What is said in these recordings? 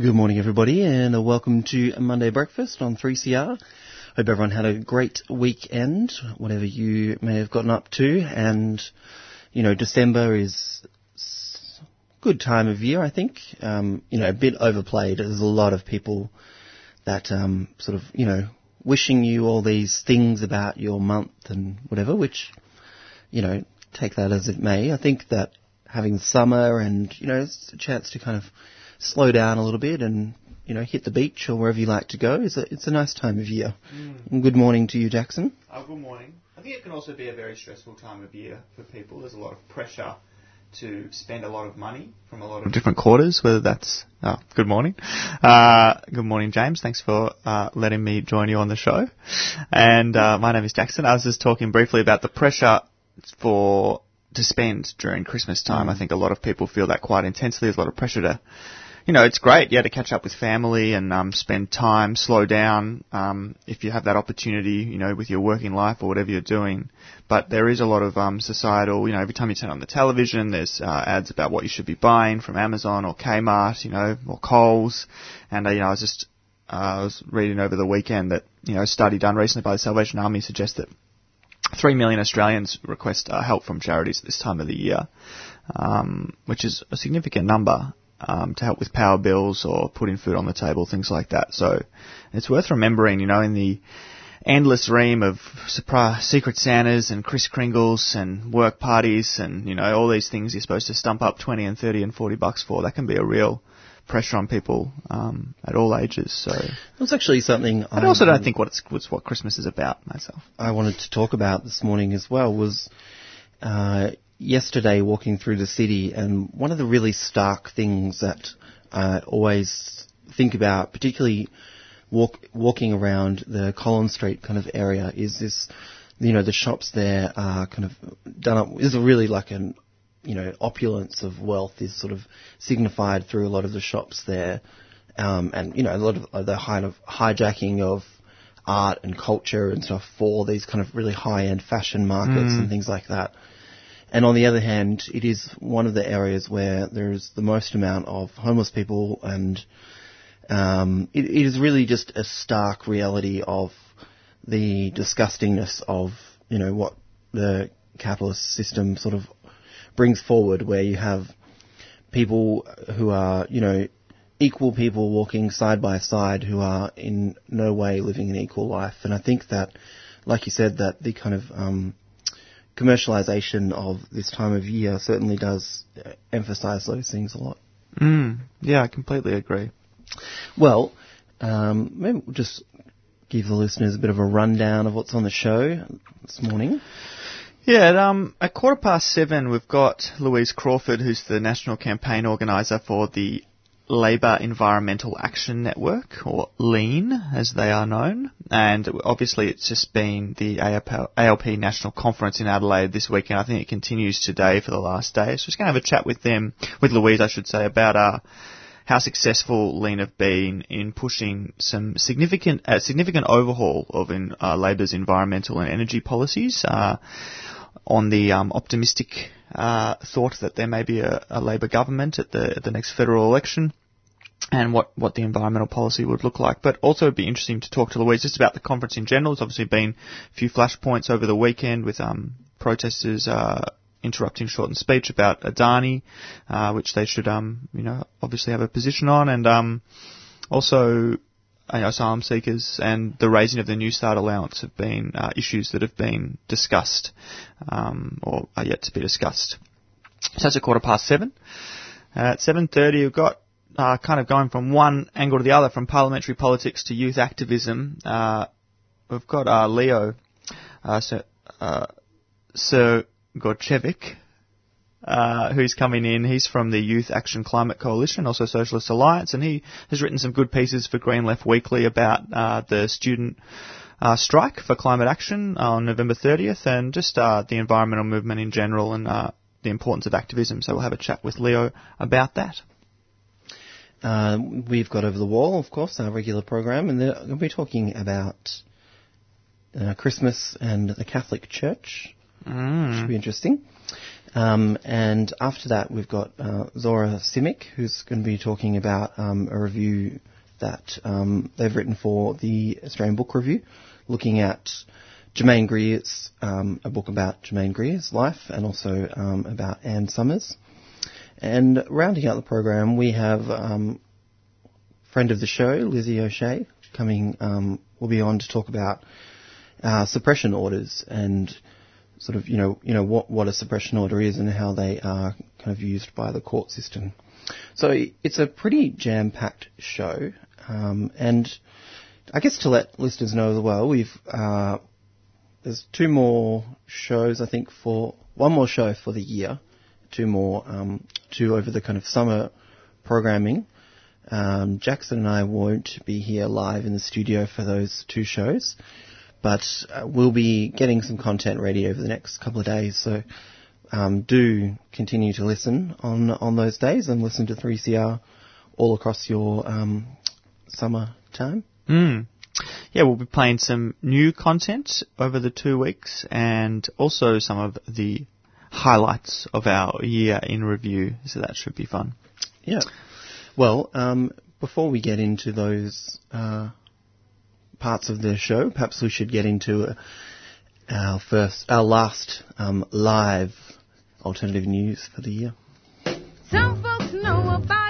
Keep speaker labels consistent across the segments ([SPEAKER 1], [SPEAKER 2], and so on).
[SPEAKER 1] Good morning, everybody, and welcome to Monday Breakfast on 3CR. Hope everyone had a great weekend, whatever you may have gotten up to, and you know, December is a good time of year, I think. Um, you know, a bit overplayed. There's a lot of people that um, sort of, you know, wishing you all these things about your month and whatever, which, you know, take that as it may. I think that having summer and, you know, it's a chance to kind of slow down a little bit and, you know, hit the beach or wherever you like to go. It's a, it's a nice time of year. And good morning to you, Jackson.
[SPEAKER 2] Oh, good morning. I think it can also be a very stressful time of year for people. There's a lot of pressure to spend a lot of money from a lot of different quarters, whether that's, oh, good morning. Uh, good morning, James. Thanks for uh, letting me join you on the show. And uh, my name is Jackson. I was just talking briefly about the pressure for to spend during Christmas time. I think a lot of people feel that quite intensely. There's a lot of pressure to you know, it's great, yeah, to catch up with family and um, spend time, slow down, um, if you have that opportunity, you know, with your working life or whatever you're doing. But there is a lot of um, societal, you know, every time you turn on the television, there's uh, ads about what you should be buying from Amazon or Kmart, you know, or Coles. And, uh, you know, I was just, uh, I was reading over the weekend that, you know, a study done recently by the Salvation Army suggests that 3 million Australians request uh, help from charities at this time of the year, um, which is a significant number um, to help with power bills or putting food on the table, things like that. So it's worth remembering, you know, in the endless ream of surprise, secret Santas and Kris Kringles and work parties and, you know, all these things you're supposed to stump up 20 and 30 and 40 bucks for, that can be a real pressure on people um, at all ages. So
[SPEAKER 1] It's actually something
[SPEAKER 2] I also don't think what it's, it's what Christmas is about myself.
[SPEAKER 1] I wanted to talk about this morning as well was uh, yesterday walking through the city, and one of the really stark things that I always think about, particularly walk, walking around the Collins Street kind of area, is this, you know, the shops there are kind of done up, is really like an, you know, opulence of wealth is sort of signified through a lot of the shops there. Um, and, you know, a lot of the kind of hijacking of art and culture and stuff for these kind of really high-end fashion markets and things like that. And on the other hand, it is one of the areas where there is the most amount of homeless people, and um, it, it is really just a stark reality of the disgustingness of you know what the capitalist system sort of brings forward, where you have people who are you know equal people walking side by side who are in no way living an equal life. And I think that, like you said, that the kind of um, commercialization of this time of year certainly does uh, emphasize those things a lot.
[SPEAKER 2] Mm, yeah, I completely agree.
[SPEAKER 1] Well, um, maybe we'll just give the listeners a bit of a rundown of what's on the show this morning.
[SPEAKER 2] Yeah, at, um, at quarter past seven, we've got Louise Crawford, who's the national campaign organiser for the Labor Environmental Action Network, or LEAN, as they are known. And obviously, it's just been the ALP, ALP National Conference in Adelaide this weekend. I think it continues today for the last day. So, just going to have a chat with them, with Louise, I should say, about uh, how successful Lean have been in pushing some significant uh, significant overhaul of in, uh, Labor's environmental and energy policies. Uh, on the um, optimistic uh, thought that there may be a, a Labor government at the at the next federal election. And what, what the environmental policy would look like. But also it'd be interesting to talk to Louise just about the conference in general. There's obviously been a few flashpoints over the weekend with um, protesters uh, interrupting Shorten's speech about Adani, uh, which they should, um, you know, obviously have a position on, and um, also uh, asylum seekers and the raising of the New Start allowance have been uh, issues that have been discussed um, or are yet to be discussed. So that's a quarter past seven. Uh, at 7.30 we've got uh, kind of going from one angle to the other, from parliamentary politics to youth activism. Uh, we've got uh, Leo uh, Sir, uh, Sir Gorchevic, uh, who's coming in. He's from the Youth Action Climate Coalition, also Socialist Alliance, and he has written some good pieces for Green Left Weekly about uh, the student uh, strike for climate action on November 30th, and just uh, the environmental movement in general and uh, the importance of activism. So we'll have a chat with Leo about that.
[SPEAKER 1] Uh, we've got Over the Wall, of course, our regular program, and they're going to be talking about uh, Christmas and the Catholic Church.
[SPEAKER 2] Mm.
[SPEAKER 1] Should be interesting. Um, and after that, we've got uh, Zora Simic, who's going to be talking about um, a review that um, they've written for the Australian Book Review, looking at Germaine Greer's, um, a book about Germaine Greer's life and also um, about Anne Summers. And rounding out the program, we have um, friend of the show, Lizzie O'Shea, coming, um, will be on to talk about uh, suppression orders and sort of, you know, you know what, what a suppression order is and how they are kind of used by the court system. So it's a pretty jam-packed show, um, and I guess to let listeners know as well, we've uh, there's two more shows I think for one more show for the year, two more um, two over the kind of summer programming. Um, Jackson and I won't be here live in the studio for those two shows, but uh, we'll be getting some content ready over the next couple of days. So um, do continue to listen on on those days and listen to 3CR all across your um, summer time.
[SPEAKER 2] Mm. Yeah, we'll be playing some new content over the two weeks and also some of the highlights of our year in review. So that should be fun.
[SPEAKER 1] Yeah. Well, um, before we get into those uh, parts of the show, perhaps we should get into uh, our first, our last um, live alternative news for the year.
[SPEAKER 3] Some folks know about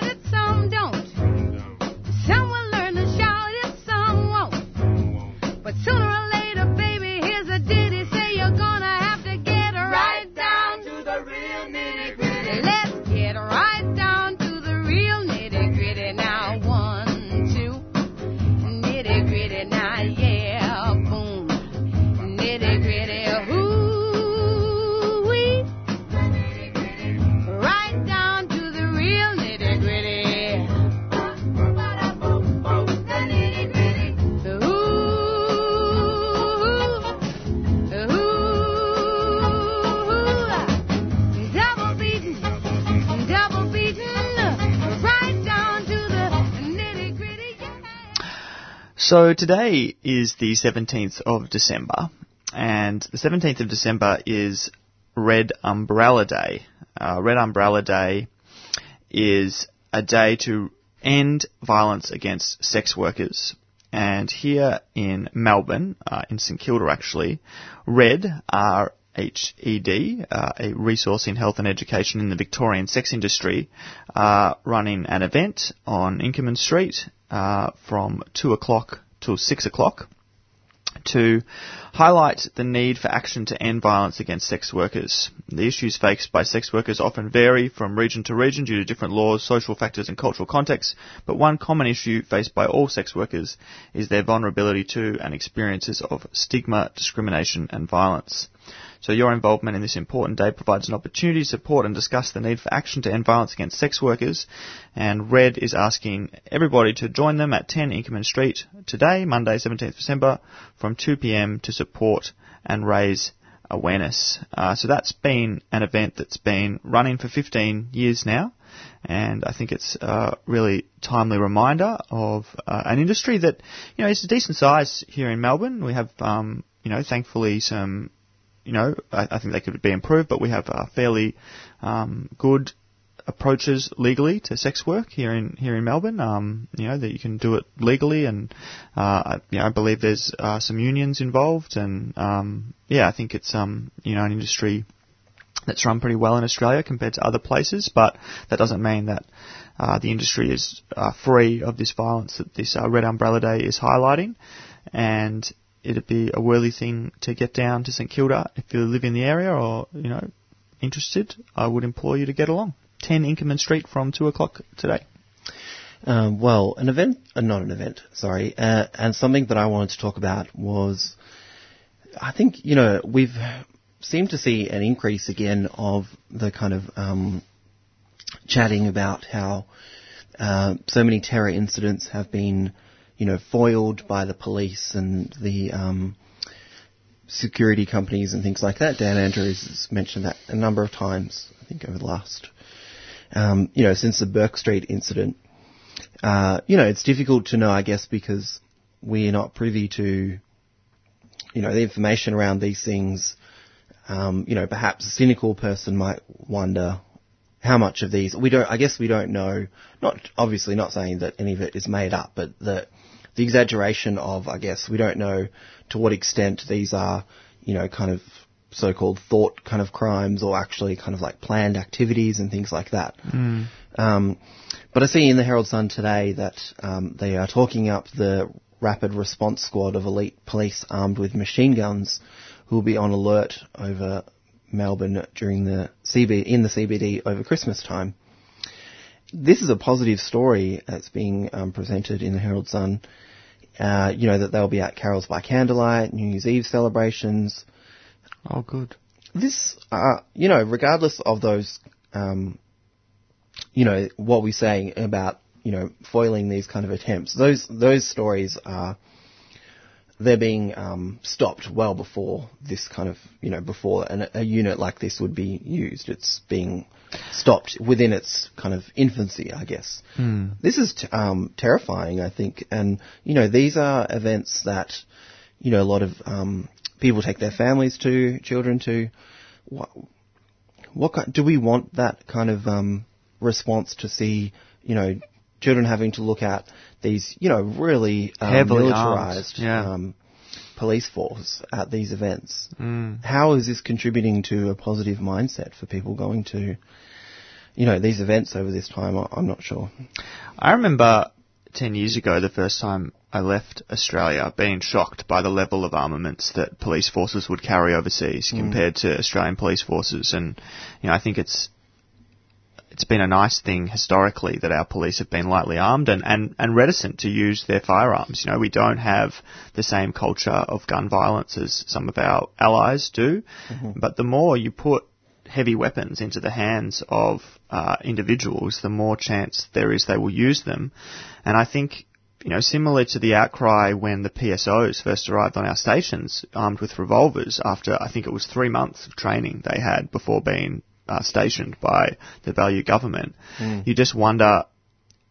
[SPEAKER 2] So today is the 17th of December, and the 17th of December is Red Umbrella Day. Uh, Red Umbrella Day is a day to end violence against sex workers. And here in Melbourne, uh, in St Kilda actually, Red, R-H-E-D, uh, a resource in health and education in the Victorian sex industry, are running an event on Inkerman Street uh, from 2 o'clock till 6 o'clock to highlight the need for action to end violence against sex workers. The issues faced by sex workers often vary from region to region due to different laws, social factors and cultural contexts, but one common issue faced by all sex workers is their vulnerability to and experiences of stigma, discrimination and violence. So your involvement in this important day provides an opportunity to support and discuss the need for action to end violence against sex workers. And Red is asking everybody to join them at 10 Inkerman Street today, Monday, 17th December, from 2pm to support and raise awareness. Uh, so that's been an event that's been running for 15 years now. And I think it's a really timely reminder of uh, an industry that, you know, is a decent size here in Melbourne. We have, um, you know, thankfully some you know, I, I, think they could be improved, but we have uh, fairly um, good approaches legally to sex work here in here in Melbourne. Um, you know that you can do it legally, and uh, you know I believe there's uh, some unions involved, and um, yeah, I think it's um, you know an industry that's run pretty well in Australia compared to other places, but that doesn't mean that uh, the industry is uh, free of this violence that this uh, Red Umbrella Day is highlighting, and it'd be a worthy thing to get down to St Kilda if you live in the area or you know interested. I would implore you to get along. 10 Inkerman Street from 2 o'clock today.
[SPEAKER 1] Uh, well, an event, uh, not an event, sorry, uh, and something that I wanted to talk about was, I think, you know, we've seemed to see an increase again of the kind of um, chatting about how uh, so many terror incidents have been, you know, foiled by the police and the um, security companies and things like that. Dan Andrews has mentioned that a number of times, I think, over the last um, you know, since the Bourke Street incident, uh, you know, it's difficult to know, I guess, because we're not privy to, you know, the information around these things um, you know, perhaps a cynical person might wonder how much of these we don't. I guess we don't know. Not obviously not saying that any of it is made up, but the the exaggeration of, I guess, we don't know to what extent these are, you know, kind of so-called thought kind of crimes or actually kind of like planned activities and things like that. Um, but I see in the Herald Sun today that um, they are talking up the rapid response squad of elite police armed with machine guns who will be on alert over Melbourne during the CB in the CBD over Christmas time. This is a positive story that's being um, presented in the Herald Sun. Uh, you know that they'll be at carols by candlelight, New Year's Eve celebrations.
[SPEAKER 2] Oh, good.
[SPEAKER 1] This, uh, you know, regardless of those, um, you know, what we're saying about, you know, foiling these kind of attempts, those those stories are they're being um, stopped well before this kind of, you know, before an, a unit like this would be used. It's being stopped within its kind of infancy, I guess. This is t- um, terrifying, I think, and you know, these are events that, you know, a lot of um, people take their families to, children to. What, what ki- do we want that kind of um, response to see, you know, children having to look at these, you know, really um,
[SPEAKER 2] Heavily
[SPEAKER 1] militarized
[SPEAKER 2] yeah.
[SPEAKER 1] um, police force at these events. How is this contributing to a positive mindset for people going to, you know, these events over this time? I'm not sure.
[SPEAKER 2] I remember 10 years ago, the first time I left Australia, being shocked by the level of armaments that police forces would carry overseas compared to Australian police forces. And, you know, I think it's, it's been a nice thing historically that our police have been lightly armed and, and, and reticent to use their firearms. You know, we don't have the same culture of gun violence as some of our allies do. But the more you put heavy weapons into the hands of uh, individuals, the more chance there is they will use them. And I think, you know, similar to the outcry when the PSOs first arrived on our stations armed with revolvers after I think it was three months of training they had before being uh, stationed by the Baillieu government, you just wonder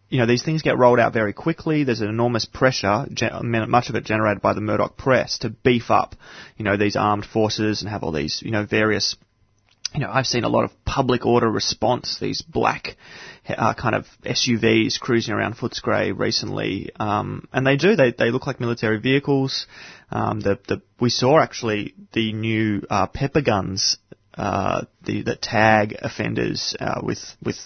[SPEAKER 2] you know, these things get rolled out very quickly. There's an enormous pressure, gen- much of it generated by the Murdoch press, to beef up, you know, these armed forces and have all these, you know, various you know, I've seen a lot of public order response, these black uh, kind of SUVs cruising around Footscray recently, um, and they do, they, they look like military vehicles. Um, the, the, we saw actually the new uh, pepper guns uh, the, that tag offenders uh, with, with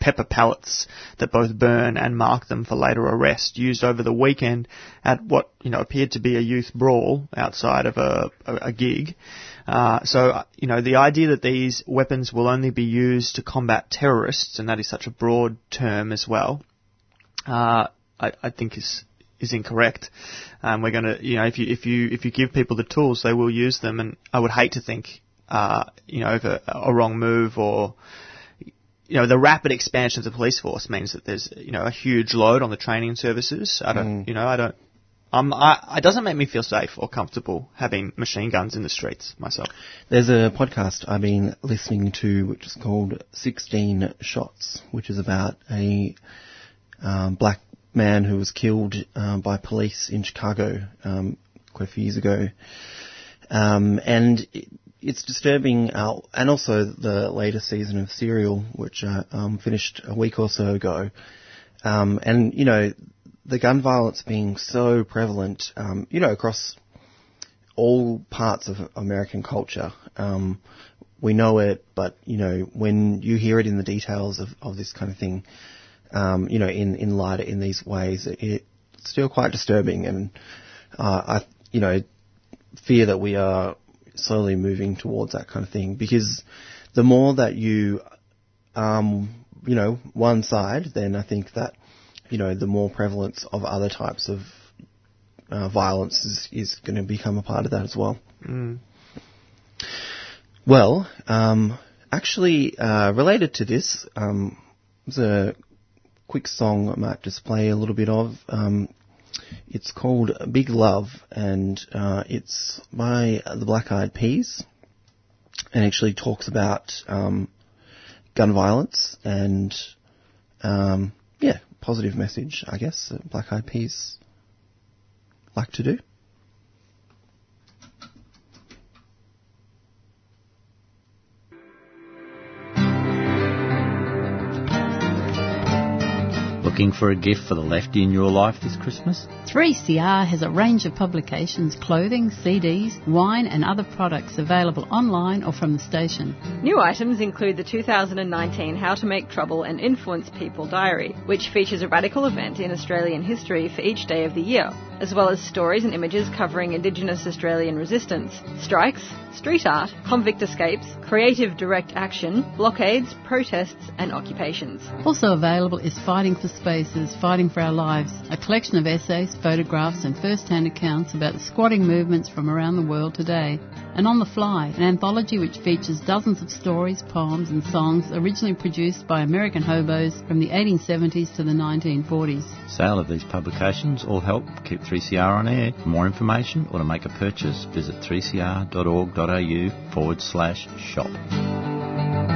[SPEAKER 2] pepper pellets that both burn and mark them for later arrest, used over the weekend at what you know appeared to be a youth brawl outside of a, a, a gig. Uh, so uh, you know the idea that these weapons will only be used to combat terrorists, and that is such a broad term as well, uh, I, I think is is incorrect. Um, we're going to, you know, if you if you if you give people the tools, they will use them, and I would hate to think, uh, you know, if a, wrong move or you know, the rapid expansion of the police force means that there's, you know, a huge load on the training services. I don't, you know, I don't, um, I, it doesn't make me feel safe or comfortable having machine guns in the streets myself.
[SPEAKER 1] There's a podcast I've been listening to which is called 16 Shots, which is about a um, black man who was killed um, by police in Chicago um, quite a few years ago. Um, and it, it's disturbing, uh, and also the latest season of Serial, which uh, um, finished a week or so ago. Um, and, you know, the gun violence being so prevalent, um, you know, across all parts of American culture. Um, we know it, but you know when you hear it in the details of, of this kind of thing, um, you know, in in light in these ways, it, it's still quite disturbing, and uh, I, you know, fear that we are slowly moving towards that kind of thing because the more that you, um, you know, one side, then I think that you know the more prevalence of other types of uh, violence is, is going to become a part of that as well. Well, um, actually, uh, related to this, um, there's a quick song I might just play a little bit of. Um, it's called Big Love, and uh, it's by the Black Eyed Peas, and actually talks about um, gun violence and um, yeah, positive message, I guess. Black Eyed Peas like to do.
[SPEAKER 4] Looking for a gift for the lefty in your life this Christmas?
[SPEAKER 5] 3CR has a range of publications, clothing, CDs, wine, and other products available online or from the station.
[SPEAKER 6] New items include the 2019 How to Make Trouble and Influence People diary, which features a radical event in Australian history for each day of the year, as well as stories and images covering Indigenous Australian resistance, strikes, street art, convict escapes, creative direct action, blockades, protests, and occupations.
[SPEAKER 5] Also available is Fighting for Spaces, Fighting for Our Lives, a collection of essays, photographs, and first-hand accounts about the squatting movements from around the world today. And On the Fly, an anthology which features dozens of stories, poems, and songs originally produced by American hobos from the 1870s to the 1940s.
[SPEAKER 4] Sale of these publications all help keep 3CR on air. For more information or to make a purchase, visit 3cr.org.au forward slash shop.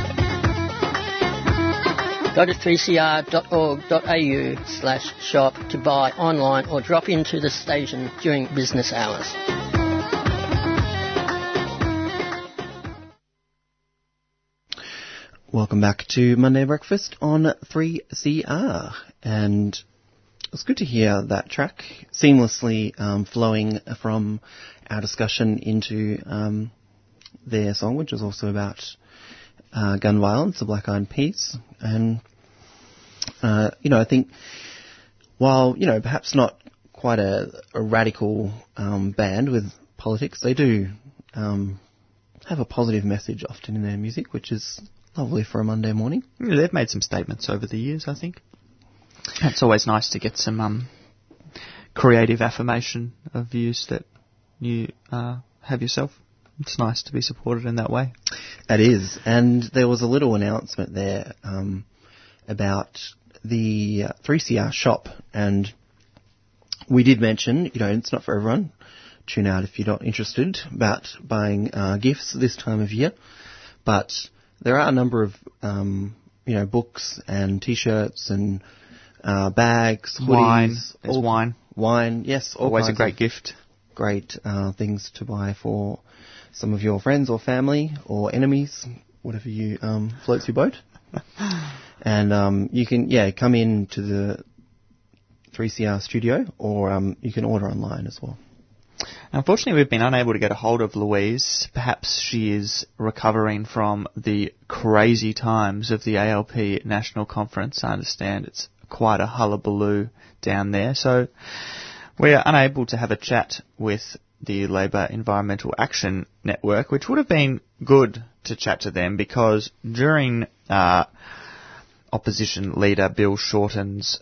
[SPEAKER 7] Go to 3cr.org.au slash shop to buy online or drop into the station during business hours.
[SPEAKER 1] Welcome back to Monday Breakfast on 3CR. And it's good to hear that track seamlessly um, flowing from our discussion into um, their song, which is also about uh, gun violence, the Black Eyed Peas. And, uh, you know, I think while, you know, perhaps not quite a, a radical um, band with politics, they do um, have a positive message often in their music, which is lovely for a Monday morning.
[SPEAKER 2] Yeah, they've made some statements over the years, I think. It's always nice to get some um, creative affirmation of views that you uh, have yourself. It's nice to be supported in that way.
[SPEAKER 1] It is, and there was a little announcement there um, about the uh, 3CR shop, and we did mention, you know, it's not for everyone. Tune out if you're not interested about buying uh, gifts this time of year, but there are a number of, um, you know, books and T-shirts and uh, bags, hoodies,
[SPEAKER 2] Wine. There's
[SPEAKER 1] all-
[SPEAKER 2] wine.
[SPEAKER 1] wine, yes, all
[SPEAKER 2] Always a great gift.
[SPEAKER 1] great uh, things to buy for some of your friends or family or enemies, whatever you um, floats your boat. and um, you can, yeah, come in to the 3CR studio, or um, you can order online as well.
[SPEAKER 2] Unfortunately, we've been unable to get a hold of Louise. Perhaps she is recovering from the crazy times of the ALP National Conference. I understand it's quite a hullabaloo down there. So we are unable to have a chat with the Labor Environmental Action Network, which would have been good to chat to them because during uh, opposition leader Bill Shorten's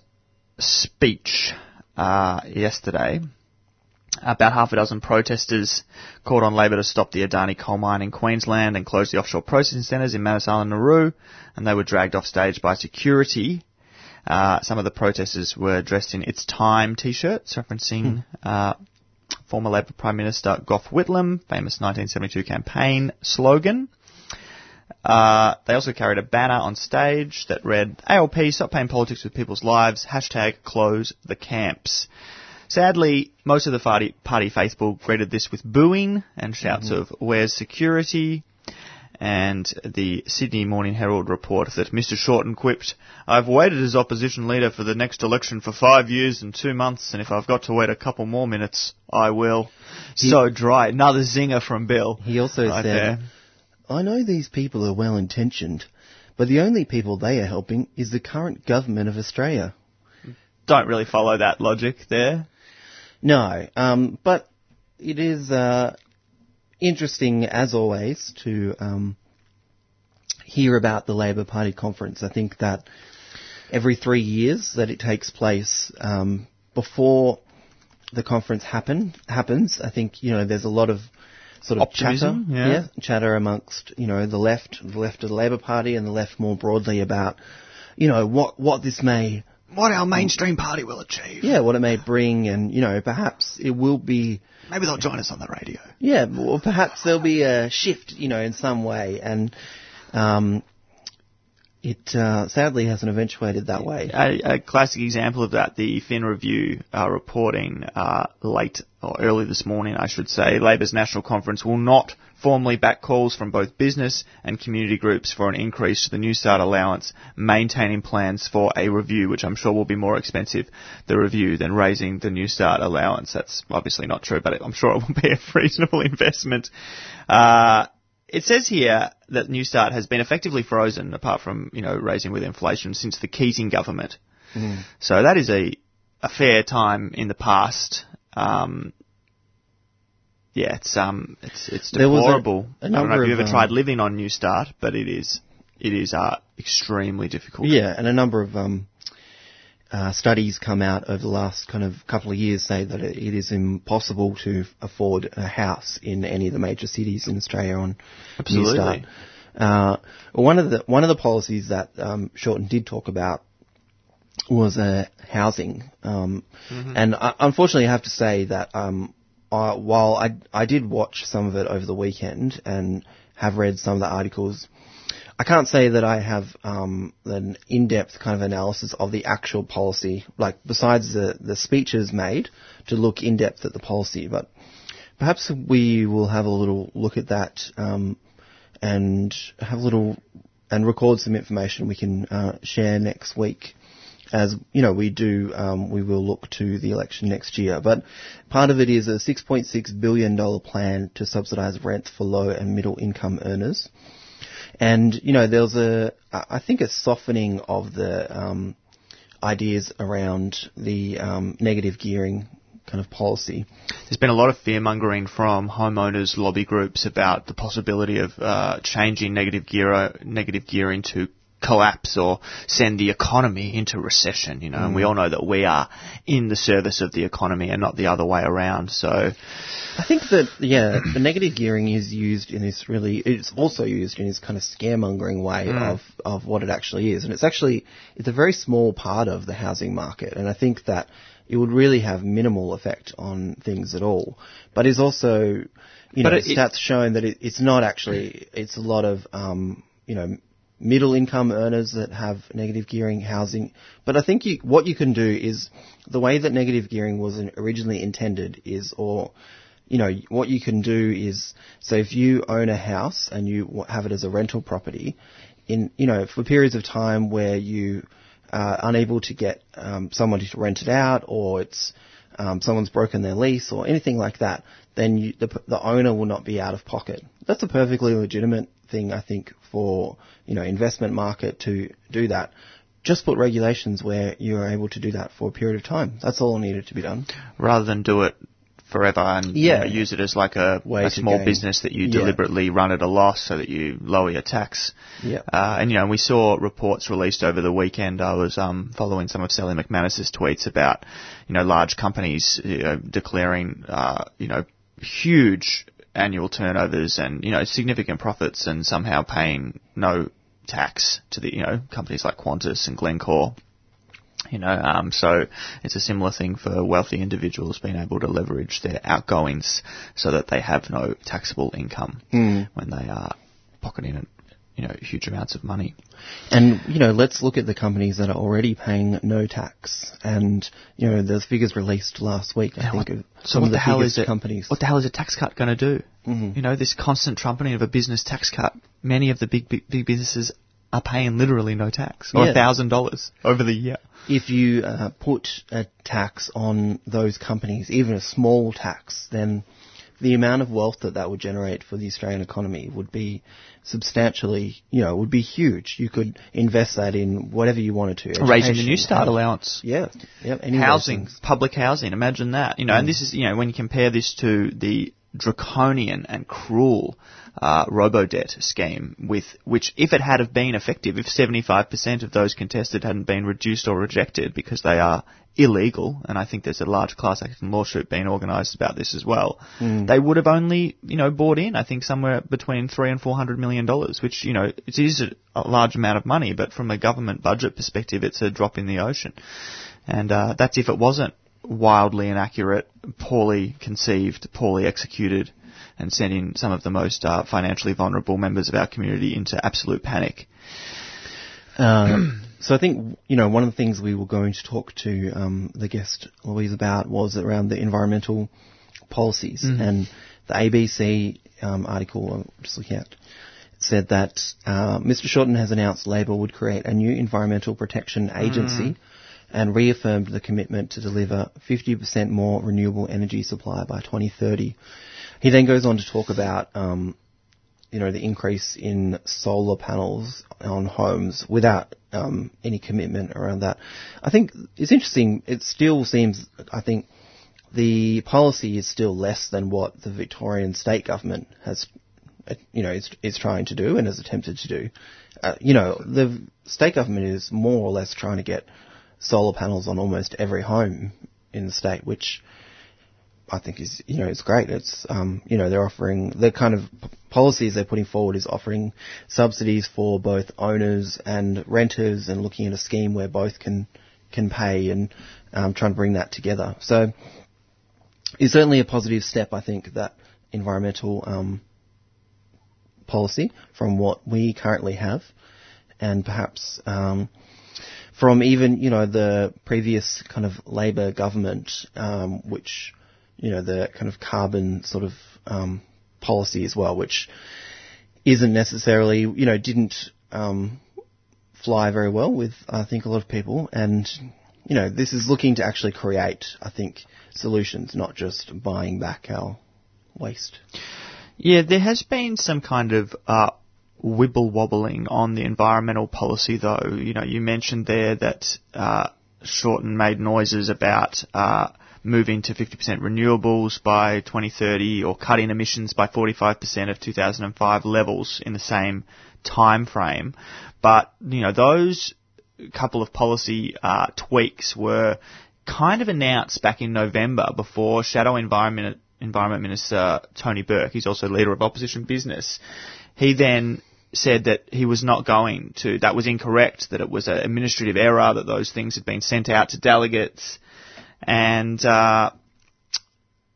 [SPEAKER 2] speech uh, yesterday, about half a dozen protesters called on Labor to stop the Adani coal mine in Queensland and close the offshore processing centres in Manus Island and Nauru, and they were dragged off stage by security. Uh, some of the protesters were dressed in "It's Time" t-shirts, referencing uh, former Labor Prime Minister Gough Whitlam, famous 1972 campaign slogan. Uh, they also carried a banner on stage that read, ALP, stop playing politics with people's lives, hashtag close the camps. Sadly, most of the party, party faithful greeted this with booing and shouts of, where's security? And the Sydney Morning Herald report that Mr Shorten quipped, I've waited as opposition leader for the next election for five years and two months, and if I've got to wait a couple more minutes, I will. so dry. Another zinger from Bill.
[SPEAKER 1] He also
[SPEAKER 2] right
[SPEAKER 1] said,
[SPEAKER 2] there.
[SPEAKER 1] I know these people are well intentioned, but the only people they are helping is the current government of Australia.
[SPEAKER 2] Don't really follow that logic there.
[SPEAKER 1] No, um, but it is uh, interesting, as always, to um, hear about the Labor Party conference. I think that every three years that it takes place, um, before the conference happen happens, I think you know there's a lot of sort of
[SPEAKER 2] Optimism,
[SPEAKER 1] chatter,
[SPEAKER 2] yeah.
[SPEAKER 1] chatter amongst you know the left, the left of the Labor Party, and the left more broadly about you know what what this may
[SPEAKER 2] What our mainstream party will achieve.
[SPEAKER 1] yeah what it may bring, and you know perhaps it will be
[SPEAKER 2] Maybe they'll join us on the radio.
[SPEAKER 1] yeah, or perhaps there'll be a shift, you know, in some way, and um, it uh, sadly hasn't eventuated that way.
[SPEAKER 2] A, a classic example of that, the Fin Review are reporting uh, late or early this morning, I should say, Labor's National Conference will not formally back calls from both business and community groups for an increase to the New Start allowance, maintaining plans for a review, which I'm sure will be more expensive, the review, than raising the New Start allowance. That's obviously not true, but I'm sure it will be a reasonable investment. Uh, it says here that New Start has been effectively frozen, apart from you know raising with inflation, since the Keating government. So that is a a fair time in the past. Um, yeah, it's um, it's it's
[SPEAKER 1] was a-
[SPEAKER 2] deplorable.
[SPEAKER 1] a
[SPEAKER 2] I don't know if you ever
[SPEAKER 1] um,
[SPEAKER 2] tried living on New Start, but it is it is uh, extremely difficult.
[SPEAKER 1] Yeah, and a number of um, uh, studies come out over the last kind of couple of years say that it, it is impossible to afford a house in any of the major cities in Australia on
[SPEAKER 2] Absolutely.
[SPEAKER 1] New Start. Uh, one of the one of the policies that um, Shorten did talk about was uh, housing, um, and uh, unfortunately, I have to say that um, I, while I I did watch some of it over the weekend and have read some of the articles, I can't say that I have um, an in-depth kind of analysis of the actual policy, like besides the the speeches made to look in depth at the policy, but perhaps we will have a little look at that um, and have a little and record some information we can uh, share next week. As you know, we do, um, we will look to the election next year. But part of it is a $6.6 billion plan to subsidise rents for low and middle income earners. And, you know, there was a, I I think a softening of the um, ideas around the um, negative gearing kind of policy.
[SPEAKER 2] There's been a lot of fear mongering from homeowners lobby groups about the possibility of uh, changing negative gear negative gearing to collapse or send the economy into recession. You know, and we all know that we are in the service of the economy and not the other way around. So
[SPEAKER 1] I think that yeah, the negative gearing is used in this really. It's also used in this kind of scaremongering way of of what it actually is, and it's actually it's a very small part of the housing market, and I think that it would really have minimal effect on things at all. But is also, you know,
[SPEAKER 2] But it-
[SPEAKER 1] stats showing that it, it's not actually. It's a lot of um, you know middle income earners that have negative gearing housing. But I think you, what you can do is the way that negative gearing was originally intended is, or you know, what you can do is, so if you own a house and you have it as a rental property, in you know, for periods of time where you are unable to get um, to rent it out, or it's um, someone's broken their lease, or anything like that, then you, the, the owner will not be out of pocket. That's a perfectly legitimate thing, I think, for you know investment market to do that. Just put regulations where you're able to do that for a period of time. That's all needed to be done.
[SPEAKER 2] rather than do it forever and you know, use it as like a,
[SPEAKER 1] Way
[SPEAKER 2] a small
[SPEAKER 1] gain.
[SPEAKER 2] business that you
[SPEAKER 1] Yeah.
[SPEAKER 2] deliberately run at a loss so that you lower your tax.
[SPEAKER 1] Yeah.
[SPEAKER 2] Uh, and you know, we saw reports released over the weekend. I was um, following some of Sally McManus's tweets about, you know, large companies you know, declaring, uh, you know, huge annual turnovers and you know significant profits, and somehow paying no tax to the you know companies like Qantas and Glencore. You know, um, so it's a similar thing for wealthy individuals being able to leverage their outgoings so that they have no taxable income when they are pocketing, you know, huge amounts of money.
[SPEAKER 1] And, you know, let's look at the companies that are already paying no tax. And, you know, there's figures released last week, I think, of
[SPEAKER 2] So
[SPEAKER 1] some
[SPEAKER 2] what
[SPEAKER 1] of
[SPEAKER 2] the,
[SPEAKER 1] the,
[SPEAKER 2] hell is it?
[SPEAKER 1] companies.
[SPEAKER 2] What the hell is a tax cut going to do?
[SPEAKER 1] Mhm.
[SPEAKER 2] You know, this constant trumpeting of a business tax cut. Many of the big big, big businesses are paying literally no tax, or
[SPEAKER 1] Yeah.
[SPEAKER 2] thousand dollars over the year.
[SPEAKER 1] if you uh, put a tax on those companies, even a small tax, then the amount of wealth that that would generate for the Australian economy would be substantially, you know, would be huge. You could invest that in whatever you wanted to.
[SPEAKER 2] Raising the New Start allowance.
[SPEAKER 1] Yeah, yeah.
[SPEAKER 2] Housing, public housing. Imagine that. You know, and mm. this is you know when you compare this to the draconian and cruel uh, robo-debt scheme, with which, if it had have been effective, if 75% of those contested hadn't been reduced or rejected because they are illegal, and I think there's a large class action lawsuit being organised about this as well, they would have only, you know, bought in, I think, somewhere between three and four hundred million dollars, which, you know, it is a, a large amount of money, but from a government budget perspective, it's a drop in the ocean. And uh, that's if it wasn't wildly inaccurate, poorly conceived, poorly executed, and sending some of the most uh, financially vulnerable members of our community into absolute panic.
[SPEAKER 1] Um, so I think you know one of the things we were going to talk to um, the guest Louise about was around the environmental policies and the ABC um, article I'm just looking at said that uh, Mr. Shorten has announced Labor would create a new environmental protection agency and reaffirmed the commitment to deliver 50% more renewable energy supply by 2030. He then goes on to talk about um, you know, the increase in solar panels on homes without um, any commitment around that. I think it's interesting. It still seems, I think, the policy is still less than what the Victorian state government has, uh, you know, is, is trying to do and has attempted to do. Uh, you know, the state government is more or less trying to get solar panels on almost every home in the state, which I think is, you know, it's great. It's, um, you know, they're offering, the kind of p- policies they're putting forward is offering subsidies for both owners and renters and looking at a scheme where both can, can pay and, um, trying to bring that together. So, it's certainly a positive step, I think, that environmental, um, policy from what we currently have and perhaps, um, from even, you know, the previous kind of Labor government, um, which, you know, the kind of carbon sort of um, policy as well, which isn't necessarily, you know, didn't um, fly very well with, I think, a lot of people. And, you know, this is looking to actually create, I think, solutions, not just buying back our waste.
[SPEAKER 2] Yeah, there has been some kind of uh, wibble wobbling on the environmental policy, though. You know, you mentioned there that uh, Shorten made noises about uh, moving to 50% renewables by 2030 or cutting emissions by 45% of 2005 levels in the same time frame. But you know, those couple of policy uh, tweaks were kind of announced back in November before Shadow Environment Environment Minister Tony Burke, he's also leader of opposition business, he then said that he was not going to, that was incorrect, that it was an administrative error, that those things had been sent out to delegates, and, uh,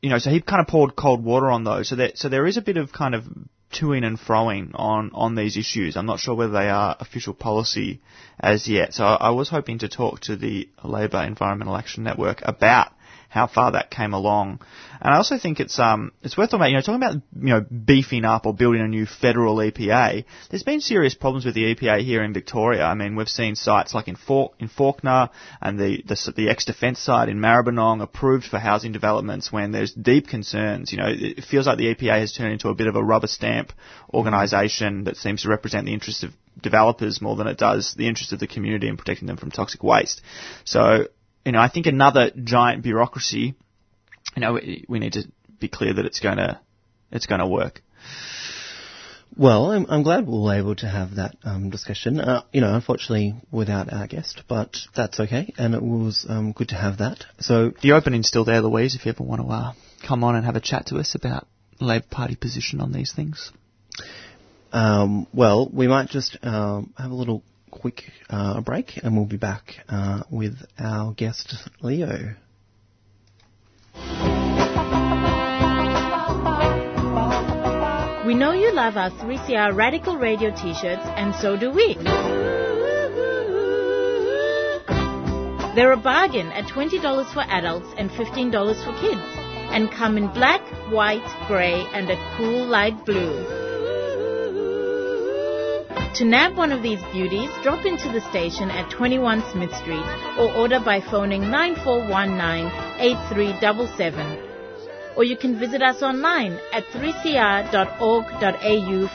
[SPEAKER 2] you know, so he kind of poured cold water on those. So that, so there is a bit of kind of toing and froing on, on these issues. I'm not sure whether they are official policy as yet. So I, I was hoping to talk to the Labor Environmental Action Network about how far that came along. And I also think it's um it's worth talking about, you know, talking about you know beefing up or building a new federal EPA. There's been serious problems with the EPA here in Victoria. I mean, we've seen sites like in Faulk, in Fawkner and the the, the ex defence site in Maribyrnong approved for housing developments when there's deep concerns. You know, it feels like the EPA has turned into a bit of a rubber stamp organisation that seems to represent the interests of developers more than it does the interests of the community and protecting them from toxic waste. So you know, I think another giant bureaucracy. You know, we, we need to be clear that it's going to it's going to work.
[SPEAKER 1] Well, I'm, I'm glad we were able to have that um, discussion. Uh, you know, unfortunately without our guest, but that's okay, and it was um, good to have that. So
[SPEAKER 2] The opening's still there, Louise. If you ever want to uh, come on and have a chat to us about Labor Party position on these things.
[SPEAKER 1] Um, well, we might just um, have a little quick uh, break and we'll be back uh, with our guest, Leo.
[SPEAKER 8] We know you love our 3CR Radical Radio t-shirts, and so do we. They're a bargain at $20 for adults and $15 for kids, and come in black, white, grey, and a cool light blue. To nab one of these beauties, drop into the station at 21 Smith Street or order by phoning 9419 8377 or you can visit us online at 3cr.org.au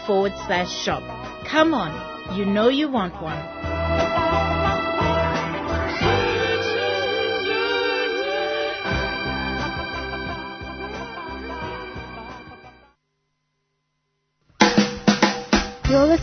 [SPEAKER 8] forward slash shop. Come on, you know you want one.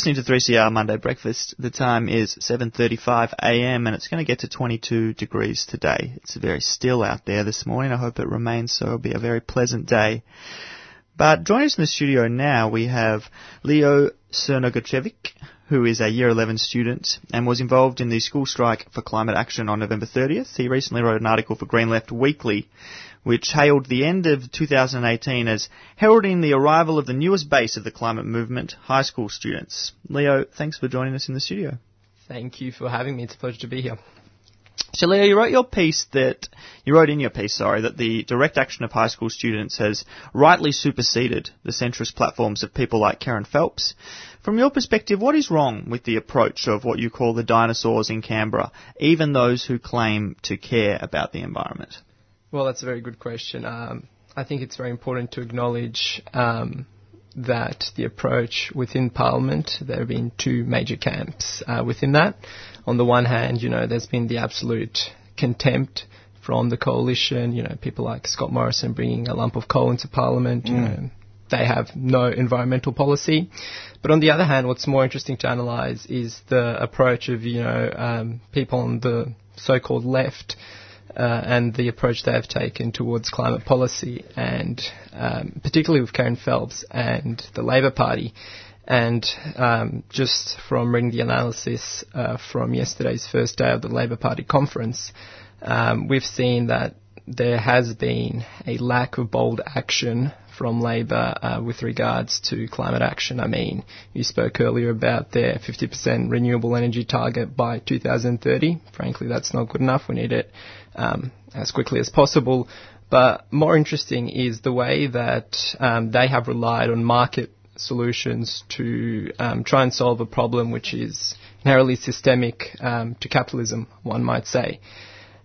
[SPEAKER 2] Listening to 3CR Monday Breakfast. The time is 7:35 a.m. and it's going to get to 22 degrees today. It's very still out there this morning. I hope it remains so. It'll be a very pleasant day. But joining us in the studio now, we have Leo Cernogocevic, who is a Year 11 student and was involved in the school strike for climate action on November 30th. He recently wrote an article for Green Left Weekly, which hailed the end of 2018 as heralding the arrival of the newest base of the climate movement, high school students. Leo, thanks for joining us in the studio.
[SPEAKER 9] Thank you for having me. It's a pleasure to be here.
[SPEAKER 2] So, Leo, you wrote your piece that you wrote in your piece, sorry, that the direct action of high school students has rightly superseded the centrist platforms of people like Kerryn Phelps. From your perspective, what is wrong with the approach of what you call the dinosaurs in Canberra, even those who claim to care about the environment?
[SPEAKER 9] Well, that's a very good question. Um, I think it's very important to acknowledge um, that the approach within Parliament, there have been two major camps uh, within that. On the one hand, you know, there's been the absolute contempt from the coalition, you know, people like Scott Morrison bringing a lump of coal into Parliament, you
[SPEAKER 10] Mm.
[SPEAKER 9] know, they have no environmental policy. But on the other hand, what's more interesting to analyse is the approach of, you know, um, people on the so-called left uh, and the approach they have taken towards climate policy, and um, particularly with Kerryn Phelps and the Labor Party. And um, just from reading the analysis uh, from yesterday's first day of the Labor Party conference, um, we've seen that there has been a lack of bold action from Labor uh, with regards to climate action. I mean, you spoke earlier about their 50% renewable energy target by 2030. Frankly, that's not good enough. We need it um, as quickly as possible. But more interesting is the way that um, they have relied on market solutions to um, try and solve a problem which is inherently systemic um, to capitalism, one might say.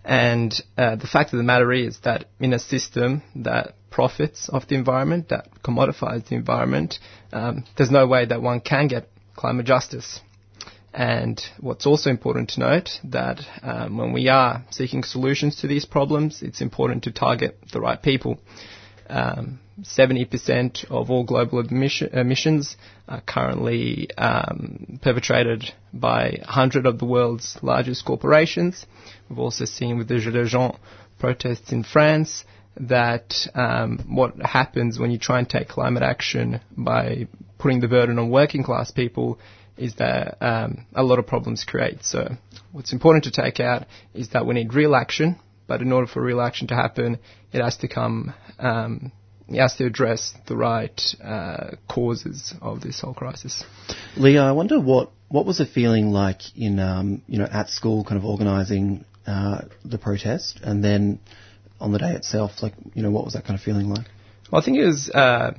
[SPEAKER 9] And uh, the fact of the matter is that in a system that profits of the environment, that commodifies the environment, um, there's no way that one can get climate justice. And what's also important to note that um, when we are seeking solutions to these problems, it's important to target the right people. Um, 70% of all global emission, emissions are currently um, perpetrated by 100 of the world's largest corporations. We've also seen with the Gilets jaunes protests in France that um, what happens when you try and take climate action by putting the burden on working class people is that um, a lot of problems create. So what's important to take out is that we need real action, but in order for real action to happen, it has to come, um, it has to address the right uh, causes of this whole crisis.
[SPEAKER 1] Leah, I wonder what, what was the feeling like in, um, you know, at school kind of organising uh, the protest and then on the day itself, like, you know, what was that kind of feeling like?
[SPEAKER 9] Well, I think it was uh,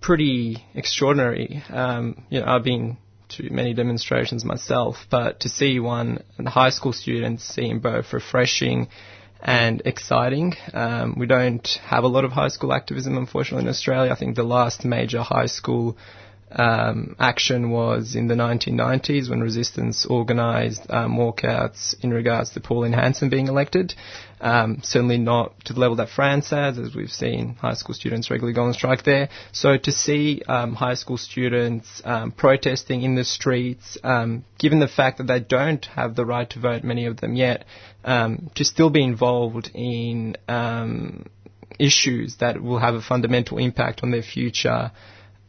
[SPEAKER 9] pretty extraordinary. Um, you know, I've been to many demonstrations myself, but to see one and the high school students seem both refreshing and exciting. Um, we don't have a lot of high school activism, unfortunately, in Australia. I think the last major high school um, action was in the 1990s when Resistance organised um, walkouts in regards to Pauline Hanson being elected. Um, certainly not to the level that France has, as we've seen high school students regularly go on strike there. So to see um, high school students um, protesting in the streets, um, given the fact that they don't have the right to vote, many of them yet, um, to still be involved in um, issues that will have a fundamental impact on their future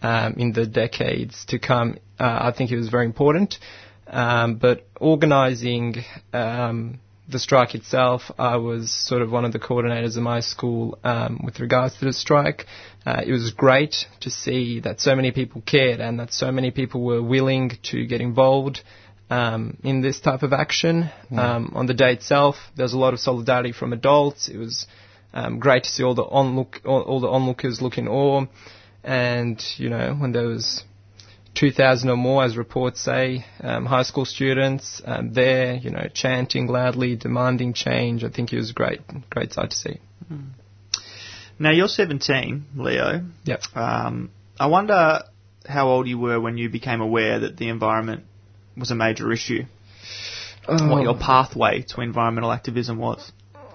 [SPEAKER 9] um, in the decades to come, uh, I think it was very important. Um, but organising um, the strike itself, I was sort of one of the coordinators of my school um, with regards to the strike. Uh, it was great to see that so many people cared and that so many people were willing to get involved um, in this type of action. Um, on the day itself, there was a lot of solidarity from adults. It was um, great to see all the onlook, all, all the onlookers look in awe, and you know when there was 2,000 or more, as reports say, um, high school students um, there, you know, chanting loudly, demanding change. I think it was a great, great sight to see.
[SPEAKER 2] Now you're 17, Leo.
[SPEAKER 9] Yep.
[SPEAKER 2] Um, I wonder how old you were when you became aware that the environment was a major issue. What your pathway to environmental activism was.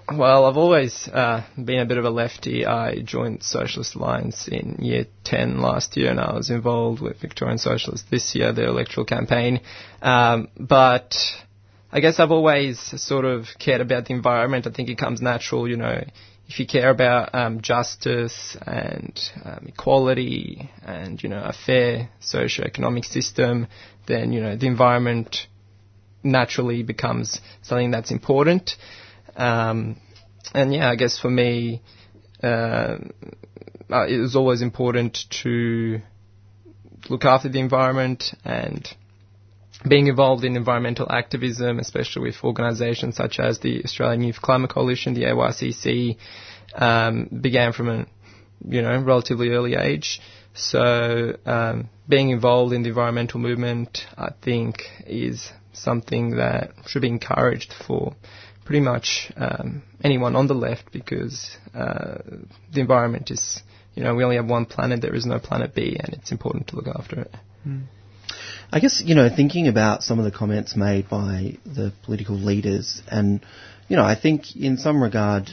[SPEAKER 9] Well, I've always uh, been a bit of a lefty. I joined Socialist Alliance in year 10 last year, and I was involved with Victorian Socialists this year, their electoral campaign. Um, but I guess I've always sort of cared about the environment. I think it comes natural, you know, if you care about um, justice and um, equality and, you know, a fair socio-economic system, then, you know, the environment naturally becomes something that's important. Um, and yeah, I guess for me, uh, uh, it was always important to look after the environment and being involved in environmental activism, especially with organisations such as the Australian Youth Climate Coalition, the AYCC, um, began from a you know relatively early age. So um, being involved in the environmental movement, I think, is something that should be encouraged for pretty much um, anyone on the left because uh, the environment is, you know, we only have one planet, there is no planet B, and it's important to look after it.
[SPEAKER 1] I guess, you know, thinking about some of the comments made by the political leaders, and, you know, I think in some regard,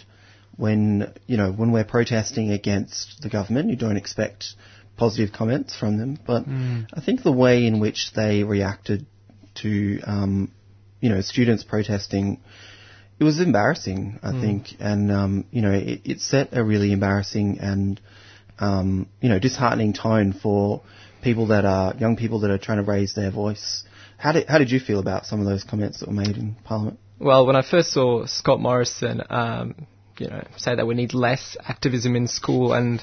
[SPEAKER 1] when, you know, when we're protesting against the government, you don't expect positive comments from them, but I think the way in which they reacted to, um, you know, students protesting, it was embarrassing, I think, and, um, you know, it, it set a really embarrassing and, um, you know, disheartening tone for people that are young people that are trying to raise their voice. How did how did you feel about some of those comments that were made in Parliament?
[SPEAKER 9] Well, when I first saw Scott Morrison, um, you know, say that we need less activism in school, and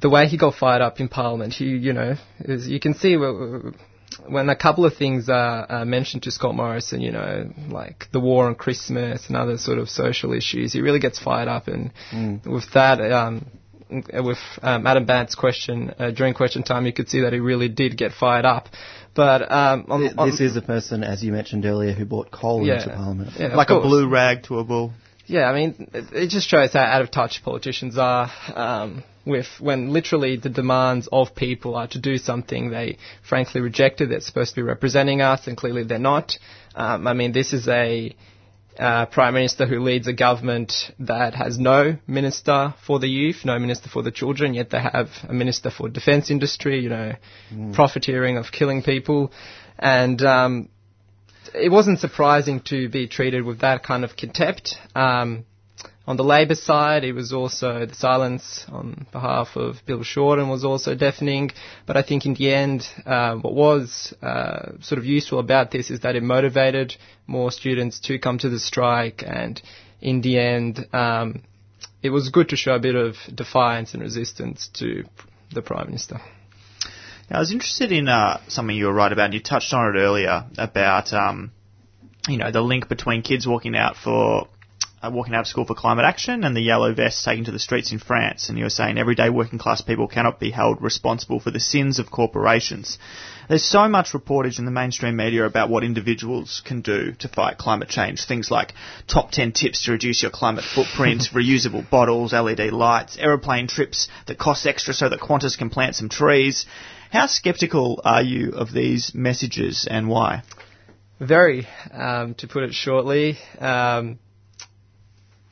[SPEAKER 9] the way he got fired up in Parliament, he, you know, is, you can see when a couple of things are uh, mentioned to Scott Morrison, you know, like the war on Christmas and other sort of social issues, he really gets fired up, and with that. Um, with um, Adam Bandt's question uh, during question time, you could see that he really did get fired up. But um, on,
[SPEAKER 1] Th-
[SPEAKER 9] on-
[SPEAKER 1] This is a person, as you mentioned earlier, who brought coal
[SPEAKER 9] Yeah.
[SPEAKER 1] into Parliament.
[SPEAKER 9] Yeah,
[SPEAKER 2] like a blue rag to a bull.
[SPEAKER 9] Yeah, I mean, it, it just shows how out of touch politicians are um, with when literally the demands of people are to do something they frankly rejected. They're supposed to be representing us, and clearly they're not. Um, I mean, this is a uh, prime minister who leads a government that has no minister for the youth, no minister for the children, yet they have a minister for defence industry. You know, profiteering of killing people, and um, it wasn't surprising to be treated with that kind of contempt. Um, on the Labor side, it was also the silence on behalf of Bill Shorten was also deafening. But I think in the end, uh, what was uh, sort of useful about this is that it motivated more students to come to the strike, and in the end, um, it was good to show a bit of defiance and resistance to the Prime Minister.
[SPEAKER 2] Now, I was interested in uh, something you were right about. and You touched on it earlier about, um, you know, the link between kids walking out for uh, walking out of school for climate action and the yellow vests taken to the streets in France. And you were saying everyday working class people cannot be held responsible for the sins of corporations. There's so much reportage in the mainstream media about what individuals can do to fight climate change. Things like top 10 tips to reduce your climate footprint, reusable bottles, LED lights, aeroplane trips that cost extra so that Qantas can plant some trees. How skeptical are you of these messages and why?
[SPEAKER 9] Very, um, to put it shortly. Um,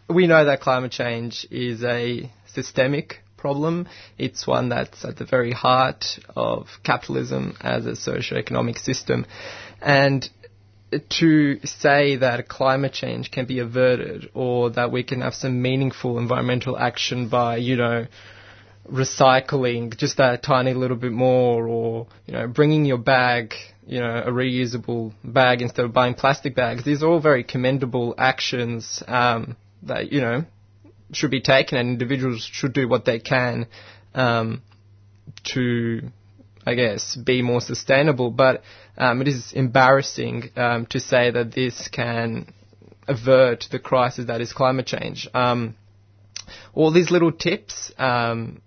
[SPEAKER 9] we know that climate change is a systemic problem. It's one that's at the very heart of capitalism as a socio-economic system. And to say that climate change can be averted or that we can have some meaningful environmental action by, you know, recycling just that tiny little bit more or, you know, bringing your bag you know, a reusable bag instead of buying plastic bags. These are all very commendable actions um, that you know should be taken, and individuals should do what they can um, to, I guess, be more sustainable. But um, it is embarrassing um, to say that this can avert the crisis that is climate change. Um, all these little tips um,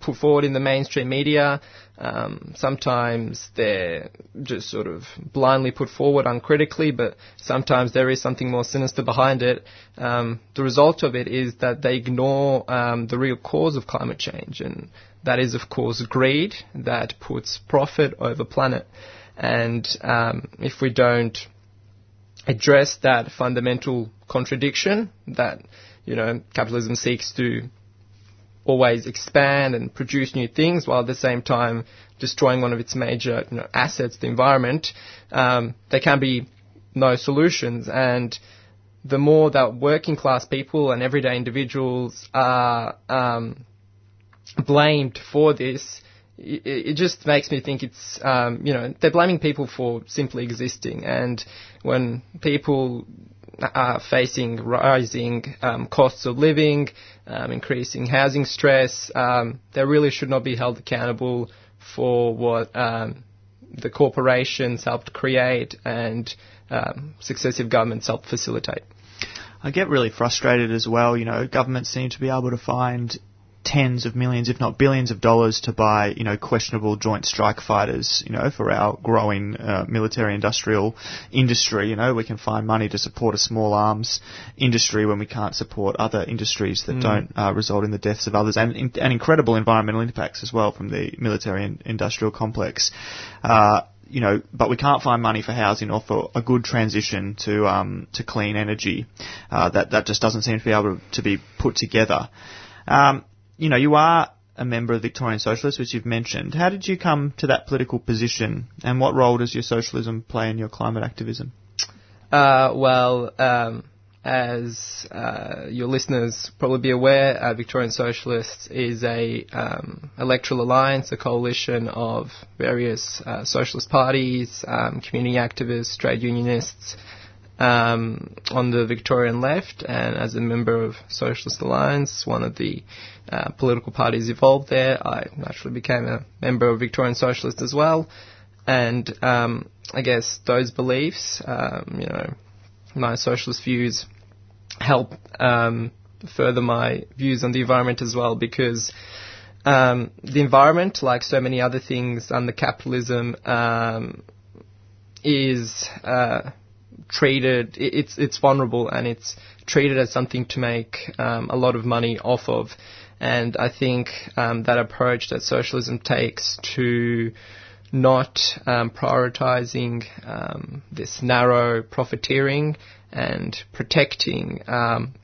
[SPEAKER 9] put forward in the mainstream media. Um, sometimes they're just sort of blindly put forward uncritically, but sometimes there is something more sinister behind it. Um, the result of it is that they ignore um, the real cause of climate change, and that is, of course, greed that puts profit over planet. And um, if we don't address that fundamental contradiction that you know capitalism seeks to always expand and produce new things while at the same time destroying one of its major you know, assets, the environment, um, there can be no solutions. And the more that working class people and everyday individuals are um, blamed for this, it, it, just makes me think it's, um, you know, they're blaming people for simply existing. And when people are facing rising um, costs of living, um, increasing housing stress. Um, they really should not be held accountable for what um, the corporations helped create and um, successive governments helped facilitate.
[SPEAKER 2] I get really frustrated as well. You know, governments seem to be able to find tens of millions, if not billions of dollars to buy, you know, questionable joint strike fighters, you know, for our growing uh, military industrial industry. You know, we can find money to support a small arms industry when we can't support other industries that mm. don't uh, result in the deaths of others and, and incredible environmental impacts as well from the military and industrial complex. Uh, you know, but we can't find money for housing or for a good transition to um, to clean energy. Uh, that that just doesn't seem to be able to, to be put together. Um, you know, you are a member of Victorian Socialists, which you've mentioned. How did you come to that political position, and what role does your socialism play in your climate activism?
[SPEAKER 9] Uh, well, um, as uh, your listeners probably be aware, uh, Victorian Socialists is a um, electoral alliance, a coalition of various uh, socialist parties, um, community activists, trade unionists, um, on the Victorian left, and as a member of Socialist Alliance, one of the uh, political parties involved there, I naturally became a member of Victorian Socialist as well. And um, I guess those beliefs, um, you know, my socialist views help um, further my views on the environment as well because um, the environment, like so many other things under capitalism, um, is uh, treated, it's, it's vulnerable and it's treated as something to make um, a lot of money off of. And I think um, that approach that socialism takes to not um, prioritizing um, this narrow profiteering and protecting um,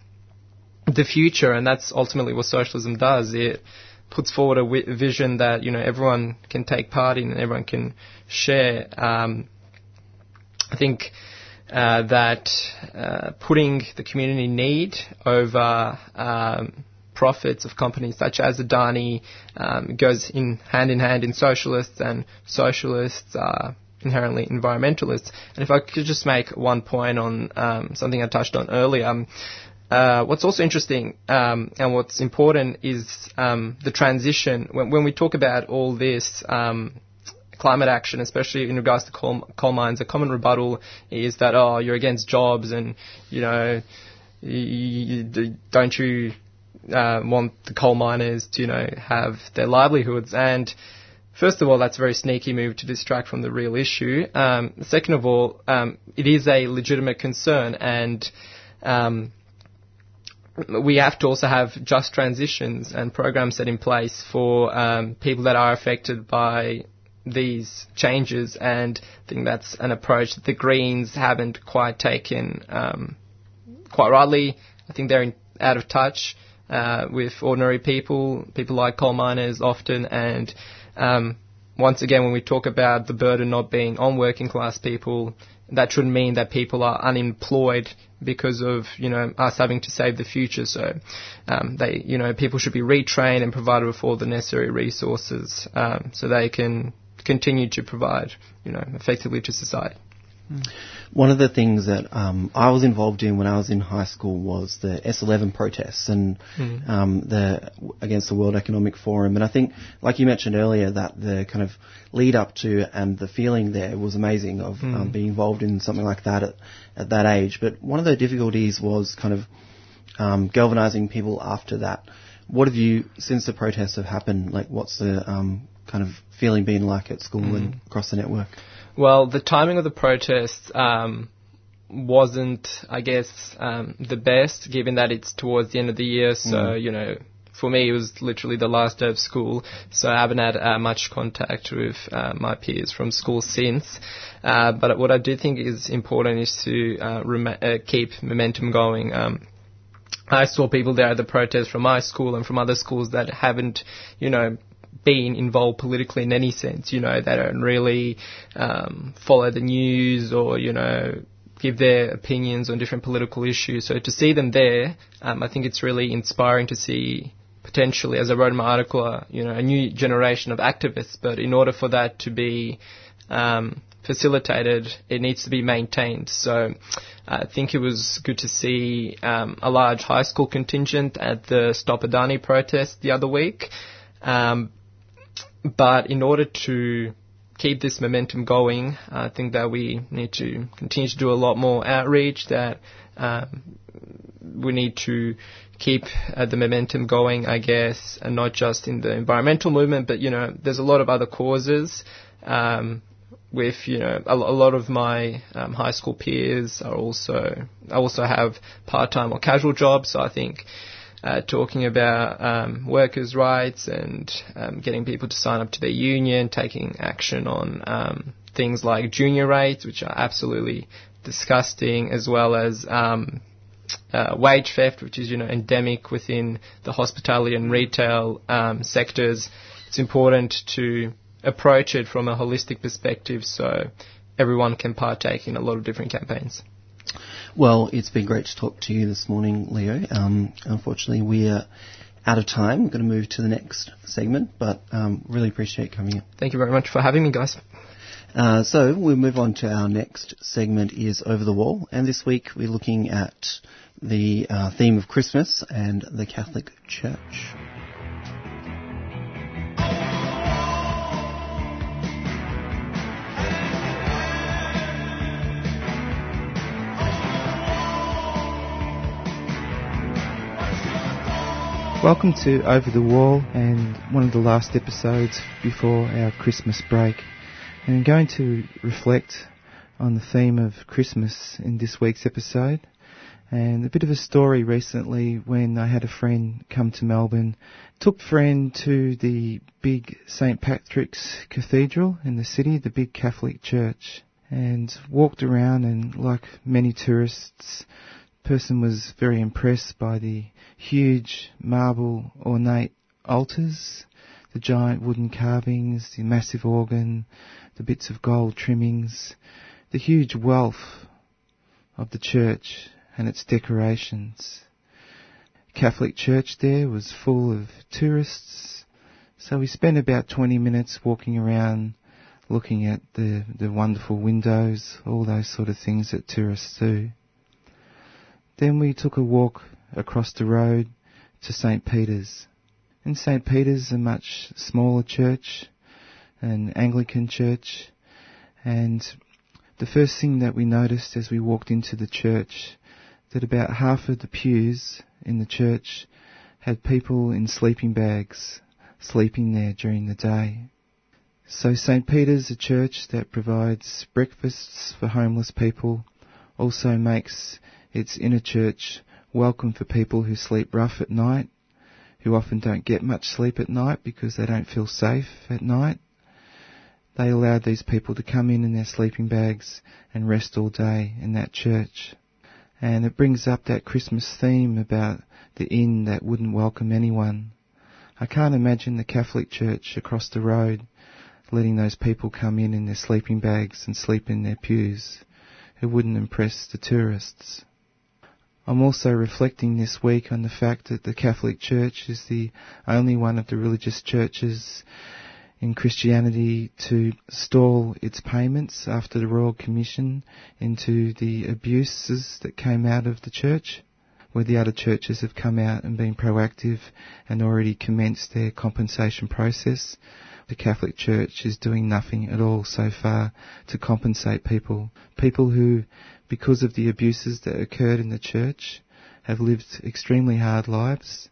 [SPEAKER 9] the future, and that's ultimately what socialism does. It puts forward a w- vision that you know everyone can take part in and everyone can share. Um, I think uh, that uh, putting the community need over um, profits of companies such as Adani um, goes in hand in hand in socialists, and socialists are inherently environmentalists. And if I could just make one point on um, something I touched on earlier. Um, uh, what's also interesting um, and what's important is um, the transition. When, when, we talk about all this um, climate action, especially in regards to coal, coal mines, a common rebuttal is that, oh, you're against jobs and, you know, you, you, don't you uh, want the coal miners to, you know, have their livelihoods? And first of all, that's a very sneaky move to distract from the real issue. Um, second of all, um, it is a legitimate concern and um, we have to also have just transitions and programs set in place for um, people that are affected by these changes, and I think that's an approach that the Greens haven't quite taken um, quite rightly. I think they're in, out of touch uh, with ordinary people, people like coal miners often, and um, once again, when we talk about the burden not being on working class people, that shouldn't mean that people are unemployed because of you know us having to save the future. So um, they you know people should be retrained and provided with all the necessary resources um, so they can continue to provide, you know, effectively to society.
[SPEAKER 1] One of the things that um, I was involved in when I was in high school was the S11 protests and
[SPEAKER 9] Mm.
[SPEAKER 1] um, the against the World Economic Forum. And I think, like you mentioned earlier, that the kind of lead up to and the feeling there was amazing of
[SPEAKER 9] Mm.
[SPEAKER 1] um, being involved in something like that at, at that age. But one of the difficulties was kind of um, galvanizing people after that. What have you, since the protests have happened, like what's the um, kind of feeling being like at school
[SPEAKER 9] Mm.
[SPEAKER 1] and across the network?
[SPEAKER 9] Well, the timing of the protests um, wasn't, I guess, um, the best, given that it's towards the end of the year. So,
[SPEAKER 1] Mm.
[SPEAKER 9] you know, for me, it was literally the last day of school. So I haven't had uh, much contact with uh, my peers from school since. Uh, but what I do think is important is to uh, rem- uh, keep momentum going. Um, I saw people there at the protest from my school and from other schools that haven't, you know, been involved politically in any sense, you know, they don't really um, follow the news or, you know, give their opinions on different political issues. So to see them there, um, I think it's really inspiring to see potentially, as I wrote in my article, uh, you know, a new generation of activists. But in order for that to be um, facilitated, it needs to be maintained. So I think it was good to see um, a large high school contingent at the Stop Adani protest the other week. Um, but in order to keep this momentum going, I think that we need to continue to do a lot more outreach, that um, we need to keep uh, the momentum going, I guess, and not just in the environmental movement, but, you know, there's a lot of other causes. Um, with you know a, a lot of my um, high school peers are also I also have part time or casual jobs, so I think uh, talking about um, workers' rights and um, getting people to sign up to their union, taking action on um, things like junior rates, which are absolutely disgusting, as well as um, uh, wage theft, which is you know endemic within the hospitality and retail um, sectors. It's important to approach it from a holistic perspective, so everyone can partake in a lot of different campaigns.
[SPEAKER 1] Well, it's been great to talk to you this morning, Leo. Um, unfortunately, we're out of time. We're going to move to the next segment, but um, really appreciate coming in.
[SPEAKER 9] Thank you very much for having me, guys.
[SPEAKER 1] Uh, so we'll move on to our next segment is Over the Wall, and this week we're looking at the uh, theme of Christmas and the Catholic Church.
[SPEAKER 10] Welcome to Over the Wall and one of the last episodes before our Christmas break. And I'm going to reflect on the theme of Christmas in this week's episode. And a bit of a story recently when I had a friend come to Melbourne, took friend to the big St. Patrick's Cathedral in the city, the big Catholic church, and walked around and like many tourists, person was very impressed by the huge marble ornate altars, the giant wooden carvings, the massive organ, the bits of gold trimmings, the huge wealth of the church and its decorations. Catholic church there was full of tourists, so we spent about 20 minutes walking around looking at the, the wonderful windows, all those sort of things that tourists do. Then we took a walk across the road to St. Peter's. And St. Peter's a much smaller church, an Anglican church, and the first thing that we noticed as we walked into the church that about half of the pews in the church had people in sleeping bags sleeping there during the day. So St. Peter's, a church that provides breakfasts for homeless people, also makes its in a church welcome for people who sleep rough at night, who often don't get much sleep at night because they don't feel safe at night. They allowed these people to come in in their sleeping bags and rest all day in that church. And it brings up that Christmas theme about the inn that wouldn't welcome anyone. I can't imagine the Catholic Church across the road letting those people come in in their sleeping bags and sleep in their pews. It wouldn't impress the tourists. I'm also reflecting this week on the fact that the Catholic Church is the only one of the religious churches in Christianity to stall its payments after the Royal Commission into the abuses that came out of the church, where the other churches have come out and been proactive and already commenced their compensation process. The Catholic Church is doing nothing at all so far to compensate people. People who, because of the abuses that occurred in the church, have lived extremely hard lives.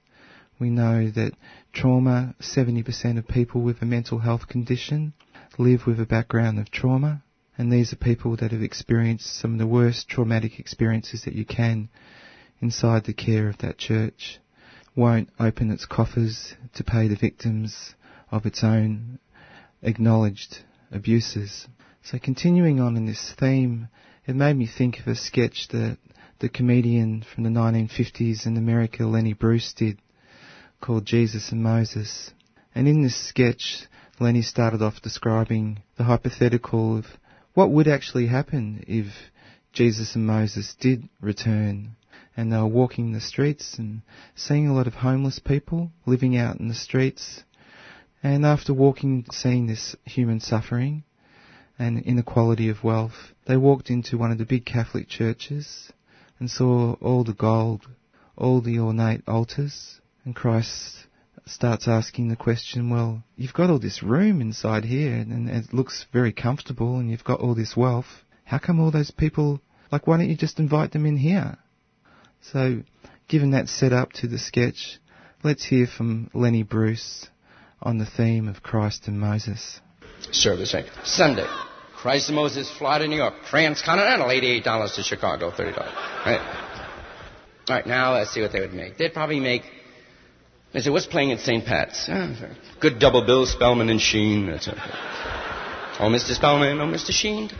[SPEAKER 10] We know that trauma, 70% of people with a mental health condition live with a background of trauma. And these are people that have experienced some of the worst traumatic experiences that you can inside the care of that church. Won't open its coffers to pay the victims of its own acknowledged abuses. So continuing on in this theme, it made me think of a sketch that the comedian from the 1950s in America, Lenny Bruce, did called Jesus and Moses. And in this sketch, Lenny started off describing the hypothetical of what would actually happen if Jesus and Moses did return and they were walking the streets and seeing a lot of homeless people living out in the streets. And after walking, seeing this human suffering and inequality of wealth, they walked into one of the big Catholic churches and saw all the gold, all the ornate altars, and Christ starts asking the question, well, you've got all this room inside here and it looks very comfortable and you've got all this wealth. How come all those people, like why don't you just invite them in here? So, given that set up to the sketch, let's hear from Lenny Bruce on the theme of Christ and Moses.
[SPEAKER 11] Service. Sunday. Christ and Moses fly to New York. Transcontinental, $88 to Chicago, $30. Right. All right, now let's see what they would make. They'd probably make, they say, what's playing at St. Pat's? Oh, good double bill, Spellman and Sheen. That's okay. Oh, Mr. Spellman, oh, Mr. Sheen.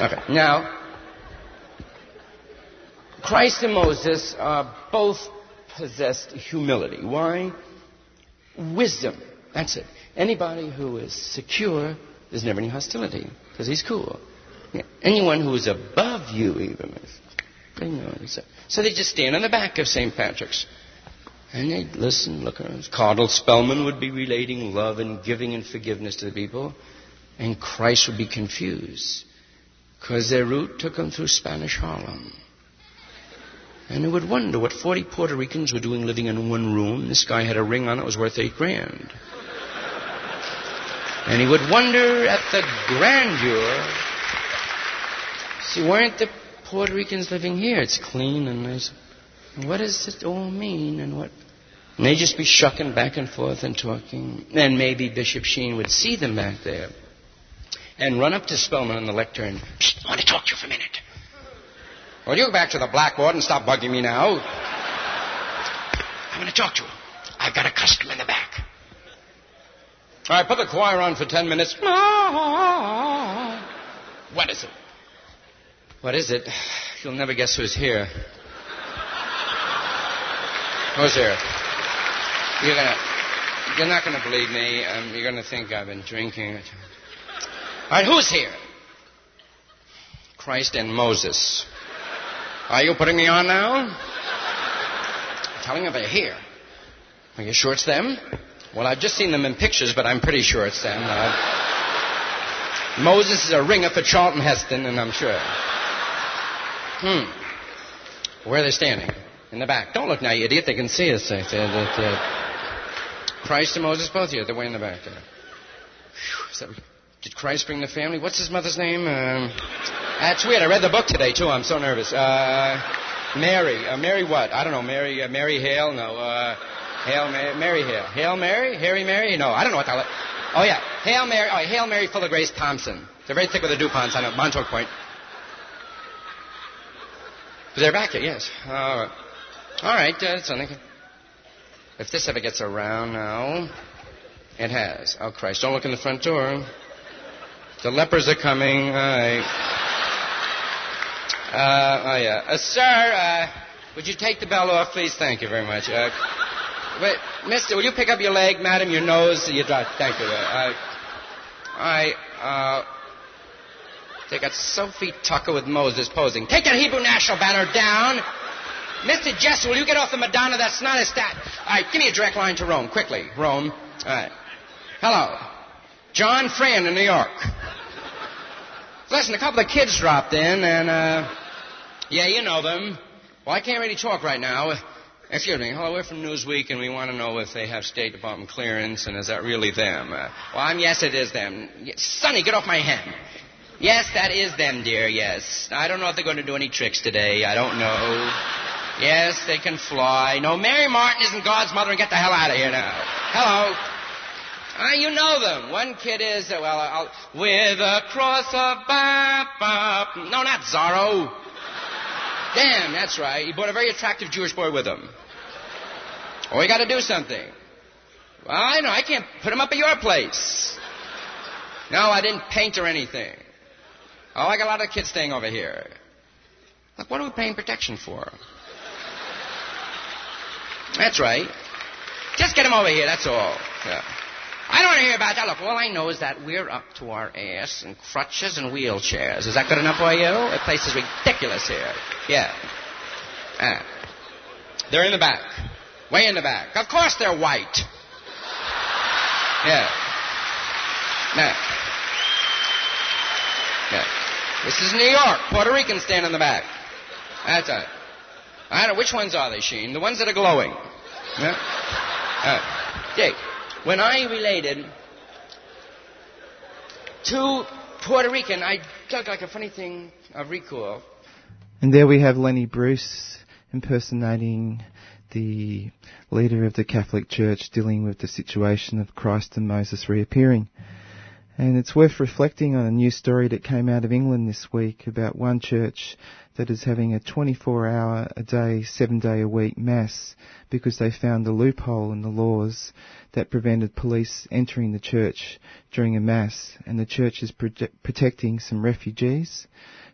[SPEAKER 11] Okay, now, Christ and Moses uh, both possessed humility. Why? Wisdom. That's it. Anybody who is secure, there's never any hostility because he's cool. Yeah. Anyone who is above you, even, they know. So they just stand on the back of St. Patrick's. And they'd listen, look around. Cardinal Spellman would be relating love and giving and forgiveness to the people. And Christ would be confused because their route took them through Spanish Harlem. And he would wonder what 40 Puerto Ricans were doing living in one room. This guy had a ring on it was worth eight grand. And he would wonder at the grandeur. See, weren't the Puerto Ricans living here? It's clean and nice. What does it all mean and what? And they'd just be shucking back and forth and talking. And maybe Bishop Sheen would see them back there and run up to Spellman on the lectern. Psst, I want to talk to you for a minute. Will you go back to the blackboard and stop bugging me now? I'm going to talk to you. I've got a customer in the back. All right, put the choir on for ten minutes. What is it? What is it? You'll never guess who's here. Who's here? You're gonna, you're not gonna believe me. Um, you're gonna think I've been drinking. All right, who's here? Christ and Moses. Are you putting me on now? I'm telling you they're here. Are you sure it's them? Well, I've just seen them in pictures, but I'm pretty sure it's them. Uh, Moses is a ringer for Charlton Heston, and I'm sure. Hmm. Where are they standing? In the back. Don't look now, you idiot. They can see us. Christ and Moses both here. They're way in the back there. Did Christ bring the family? What's his mother's name? Um, that's weird. I read the book today too. I'm so nervous. Uh, Mary. Uh, Mary what? I don't know. Mary. Uh, Mary Hale. No. Uh, Hail Mary. Mary Hale. Hail Mary. Harry Mary. No. I don't know what that. Was. Oh yeah. Hail Mary. Oh, Hail Mary, full of grace, Thompson. They're very thick with the Duponts. Know. Montauk Point. But they're back here. Yes. All right. All right. Uh, something. If this ever gets around now, it has. Oh Christ! Don't look in the front door. The lepers are coming. All right. Uh, oh, yeah. Uh, sir, uh, would you take the bell off, please? Thank you very much. Wait, mister, will you pick up your leg, madam, your nose, your? Thank you. Uh, I, uh, they got Sophie Tucker with Moses posing. Take that Hebrew national banner down. Mr. Jess, will you get off the Madonna? That's not a stat. All right, give me a direct line to Rome, quickly. Rome. All right. Hello. John Friend in New York. Listen, a couple of kids dropped in, and, uh, yeah, you know them. Well, I can't really talk right now. Excuse me. Hello, we're from Newsweek, and we want to know if they have State Department clearance, and is that really them? Uh, well, I'm, yes, it is them. Sonny, get off my hand. Yes, that is them, dear, yes. I don't know if they're going to do any tricks today. I don't know. Yes, they can fly. No, Mary Martin isn't God's mother, and get the hell out of here now. Hello. Ah, you know them. One kid is, uh, well, I'll, with a cross of bop. No, not Zorro. Damn, that's right. He brought a very attractive Jewish boy with him. Oh, we got to do something. Well, I know. I can't put him up at your place. No, I didn't paint or anything. Oh, I got a lot of kids staying over here. Look, what are we paying protection for? That's right. Just get him over here, that's all. Yeah. I don't want to hear about that. Look, all I know is that we're up to our ass in crutches and wheelchairs. Is that good enough for you? The place is ridiculous here. Yeah. Ah. They're in the back. Way in the back. Of course they're white. Yeah. Now. Yeah. This is New York. Puerto Ricans stand in the back. That's right. I don't know. Which ones are they, Sheen? The ones that are glowing. Yeah. Uh, Dick, when I related to Puerto Rican, I felt like a funny thing of recall.
[SPEAKER 10] And there we have Lenny Bruce impersonating the leader of the Catholic Church dealing with the situation of Christ and Moses reappearing. And it's worth reflecting on a new story that came out of England this week about one church that is having a 24 hour a day, seven day a week mass because they found a loophole in the laws that prevented police entering the church during a mass. And the church is prote- protecting some refugees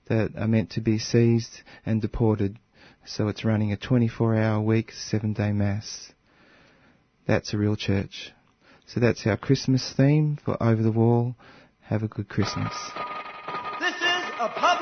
[SPEAKER 10] that are meant to be seized and deported. So it's running a 24 hour week, seven day mass. That's a real church. So that's our Christmas theme for Over the Wall. Have a good Christmas.
[SPEAKER 12] This is a public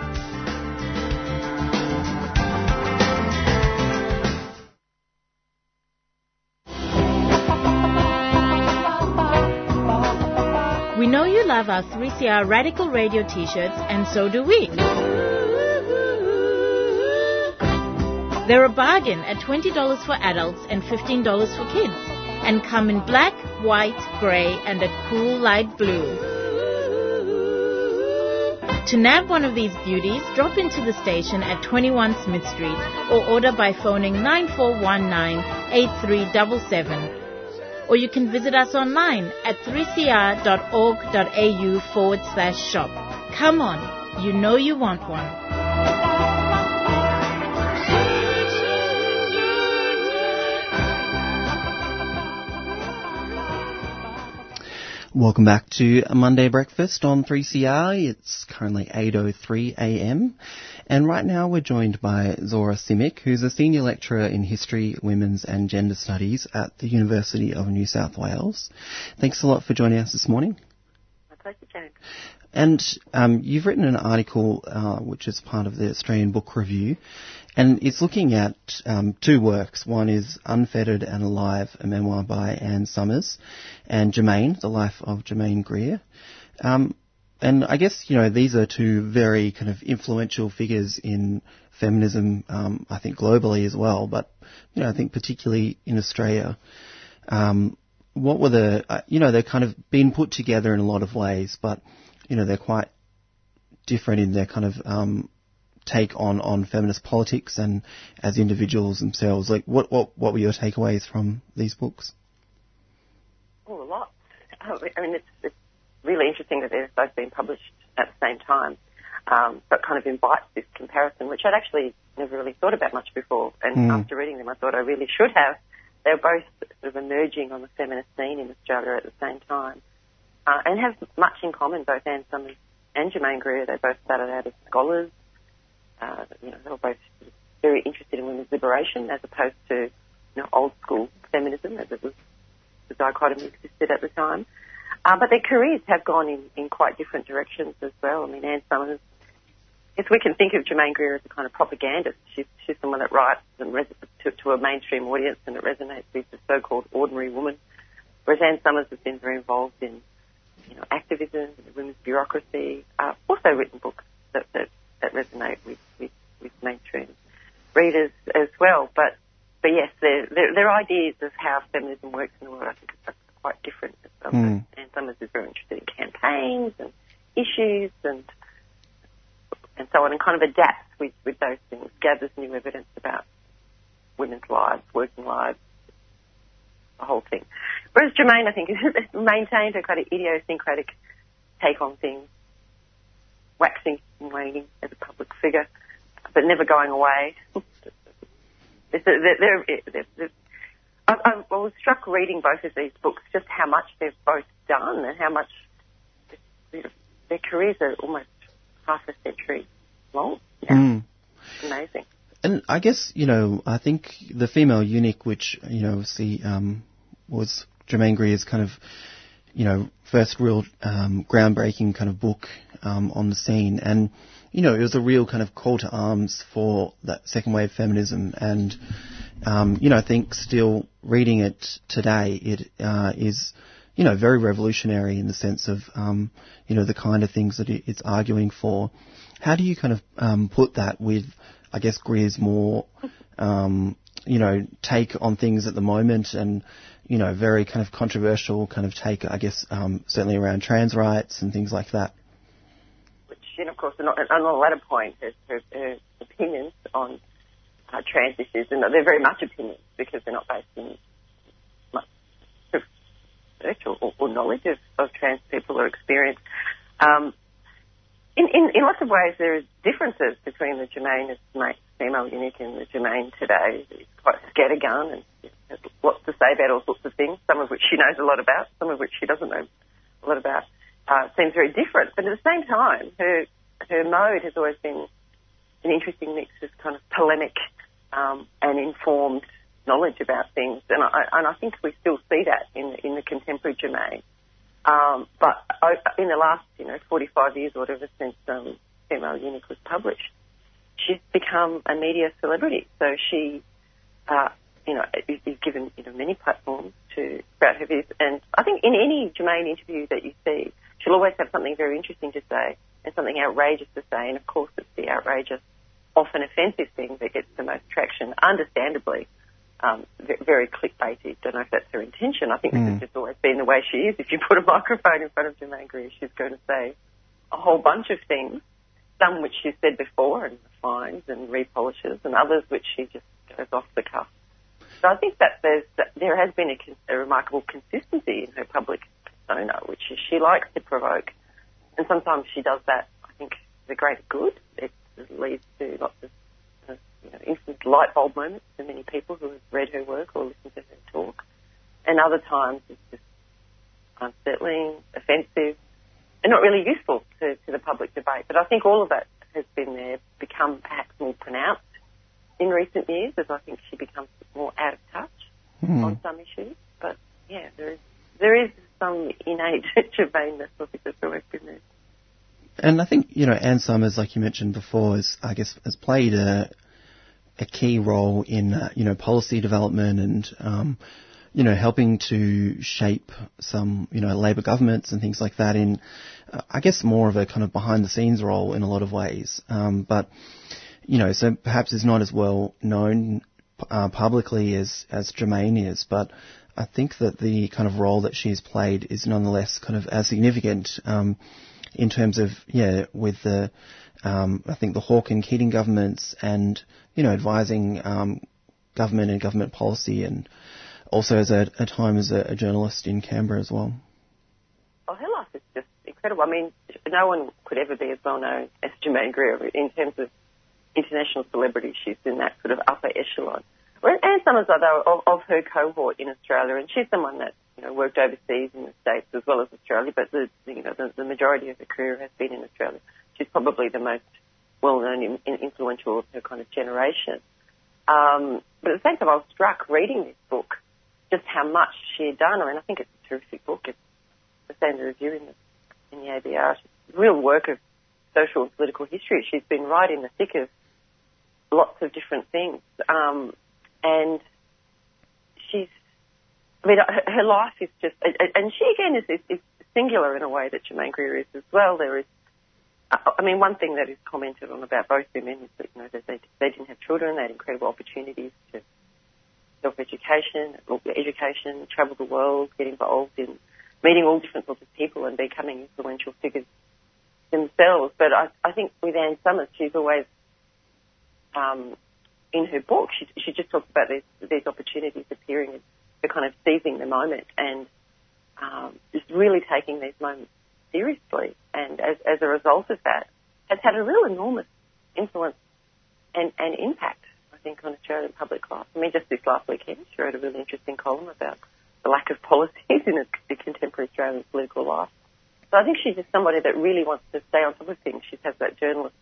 [SPEAKER 8] Our 3CR Radical Radio t-shirts, and so do we. They're a bargain at $20 for adults and $15 for kids, and come in black, white, grey, and a cool light blue. To nab one of these beauties, drop into the station at 21 Smith Street or order by phoning 9419 8377 or you can visit us online at 3cr.org.au forward slash shop. Come on, you know you want one.
[SPEAKER 1] Welcome back to Monday Breakfast on 3CR. It's currently 8.03 a.m. And right now we're joined by Zora Simic, who's a senior lecturer in history, women's and gender studies at the University of New South Wales. Thanks a lot for joining us this morning.
[SPEAKER 13] My pleasure, James.
[SPEAKER 1] And um, you've written an article uh, which is part of the Australian Book Review, and it's looking at um, two works. One is Unfettered and Alive, a memoir by Anne Summers, and Germaine, the life of Germaine Greer. Um, and I guess you know these are two very kind of influential figures in feminism. Um, I think globally as well, but you know I think particularly in Australia. Um, what were the uh, you know they're kind of been put together in a lot of ways, but you know they're quite different in their kind of um, take on, on feminist politics and as individuals themselves. Like what, what what were your takeaways from these books?
[SPEAKER 13] Oh, a lot. I mean, it's, it's really interesting that they've both been published at the same time, um, but kind of invites this comparison, which I'd actually never really thought about much before. And
[SPEAKER 1] Mm.
[SPEAKER 13] after reading them, I thought I really should have. They're both sort of emerging on the feminist scene in Australia at the same time, uh, and have much in common. Both Anne Summers and Germaine Greer, they both started out as scholars. Uh, you know, they were both very interested in women's liberation as opposed to you know, old school feminism as it was the dichotomy existed at the time. Uh, but their careers have gone in, in quite different directions as well. I mean, Anne Summers, if we can think of Germaine Greer as a kind of propagandist, she's, she's someone that writes and res- to, to a mainstream audience and it resonates with the so-called ordinary woman. Whereas Anne Summers has been very involved in, you know, activism, women's bureaucracy, uh, also written books that, that, that resonate with, with, with mainstream readers as well. But but yes, their, their, their ideas of how feminism works in the world, I think, are quite different. Um,
[SPEAKER 1] Mm.
[SPEAKER 13] Anne Summers is very interested in campaigns and issues and and so on, and kind of adapts with, with those things, gathers new evidence about women's lives, working lives, the whole thing. Whereas Germaine, I think, maintained a kind of idiosyncratic take on things, waxing and waning as a public figure, but never going away. They're, they're, they're, I, I I was struck reading both of these books just how much they've both done and how much you know, their careers are almost half a century long.
[SPEAKER 1] Mm.
[SPEAKER 13] Amazing.
[SPEAKER 1] And I guess, you know, I think the female eunuch, which, you know, see, um, was Germaine Greer's kind of, you know, first real um, groundbreaking kind of book um, on the scene. And, you know, it was a real kind of call to arms for that second wave feminism. And, um, you know, I think still reading it today, it uh, is, you know, very revolutionary in the sense of, um, you know, the kind of things that it's arguing for. How do you kind of um, put that with, I guess, Greer's more, um, you know, take on things at the moment and, you know, very kind of controversial kind of take, I guess, um, certainly around trans rights and things like that?
[SPEAKER 13] Which, know, of course, on the latter point, her, her, her opinions on uh, trans issues, and they're very much opinions because they're not based in much research or, or, knowledge of, of trans people or experience. Um, in, in, in lots of ways, there are differences between the ma- female eunuch and the Germaine today. It's quite scattergun and has lots to say about all sorts of things, some of which she knows a lot about, some of which she doesn't know a lot about. Uh, seems very different, but at the same time, her her mode has always been an interesting mix of kind of polemic um, and informed knowledge about things, and I, and I think we still see that in in the contemporary Germaine. Um, but in the last, you know, 45 years or whatever since um, Female Eunuch was published, she's become a media celebrity. So she, uh, you know, is, is given you know many platforms to sprout her views. And I think in any Germaine interview that you see, she'll always have something very interesting to say and something outrageous to say. And of course, it's the outrageous, often offensive thing that gets the most traction, understandably. Um, ve- very clickbaity. Don't know if that's her intention. I think this
[SPEAKER 1] Mm.
[SPEAKER 13] has just always been the way she is. If you put a microphone in front of Germaine Greer, she's going to say a whole bunch of things, some which she's said before and refines and repolishes, and others which she just goes off the cuff. So I think that there's that there has been a, a remarkable consistency in her public persona, which is she likes to provoke, and sometimes she does that. I think the greater good. It leads to lots of uh, you know, instant light bulb moments for many people who have read her work or listened to her talk, and other times it's just unsettling, offensive, and not really useful to, to the public debate. But I think all of that has been there, become perhaps more pronounced in recent years as I think she becomes more out of touch
[SPEAKER 1] Hmm.
[SPEAKER 13] on some issues. But yeah, there is there is some innate Germaineness I think that's always been there.
[SPEAKER 1] And I think, you know, Anne Summers, like you mentioned before, is, I guess, has played a, a key role in, uh, you know, policy development and, um, you know, helping to shape some, you know, Labor governments and things like that in, uh, I guess, more of a kind of behind the scenes role in a lot of ways. Um, but, you know, so perhaps is not as well known uh, publicly as, as Germaine is, but I think that the kind of role that she's played is nonetheless kind of as significant um, in terms of, yeah, with the, um, I think the Hawke and Keating governments and, you know, advising um, government and government policy and also as a, a time as a, a journalist in Canberra as well.
[SPEAKER 13] Oh, her life is just incredible. I mean, no one could ever be as well known as Germaine Greer in terms of international celebrity. She's in that sort of upper echelon. Well, Anne Summers, though, of, of her cohort in Australia, and she's someone that you know worked overseas in the States as well as Australia, but the you know the, the majority of her career has been in Australia. She's probably the most well-known and in, influential of her kind of generation. Um, but at the same time, I was struck reading this book just how much she had done. I mean, I think it's a terrific book. It's the standard review in the, in the ABR. It's a real work of social and political history. She's been right in the thick of lots of different things. Um, and she's, I mean, her, life is just, and she again is, is, is singular in a way that Germaine Greer is as well. There is, I mean, one thing that is commented on about both women is that, you know, that they, they didn't have children, they had incredible opportunities to self-education, education, travel the world, get involved in meeting all different sorts of people and becoming influential figures themselves. But I, I think with Anne Summers, she's always, um, in her book, she, she just talks about these, these opportunities appearing the kind of seizing the moment and um, just really taking these moments seriously. And as, as a result of that, has had a real enormous influence and, and impact, I think, on Australian public life. I mean, just this last weekend, she wrote a really interesting column about the lack of policies in the contemporary Australian political life. So I think she's just somebody that really wants to stay on top of things. She has that journalist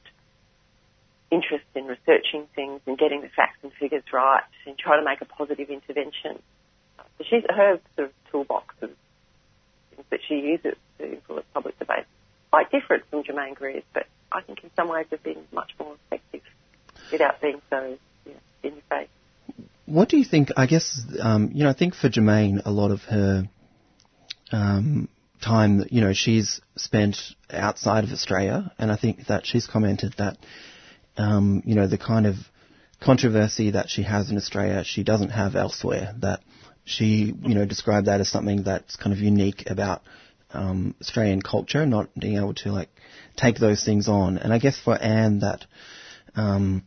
[SPEAKER 13] interest in researching things and getting the facts and figures right and try to make a positive intervention. She's her sort of toolbox of things that she uses to influence public debate. Quite different from Germaine Greer's, but I think in some ways have been much more effective without being so you know, in your face.
[SPEAKER 1] What do you think? I guess um, you know. I think for Germaine, a lot of her um, time, you know, she's spent outside of Australia, and I think that she's commented that, um, you know, the kind of controversy that she has in Australia, she doesn't have elsewhere. That she, you know, described that as something that's kind of unique about um, Australian culture, not being able to like take those things on. And I guess for Anne, that, um,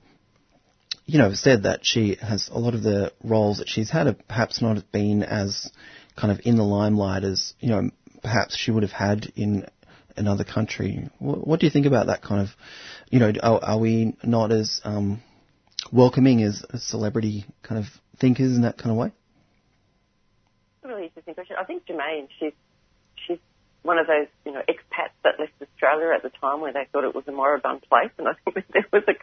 [SPEAKER 1] you know, said that she has a lot of the roles that she's had have perhaps not been as kind of in the limelight as, you know, perhaps she would have had in another country. What, what do you think about that kind of, you know, are, are we not as um, welcoming as, celebrity kind of thinkers in that kind of way?
[SPEAKER 13] Really interesting question. I think Germaine, she's she's one of those you know expats that left Australia at the time where they thought it was a moribund place, and I think there was a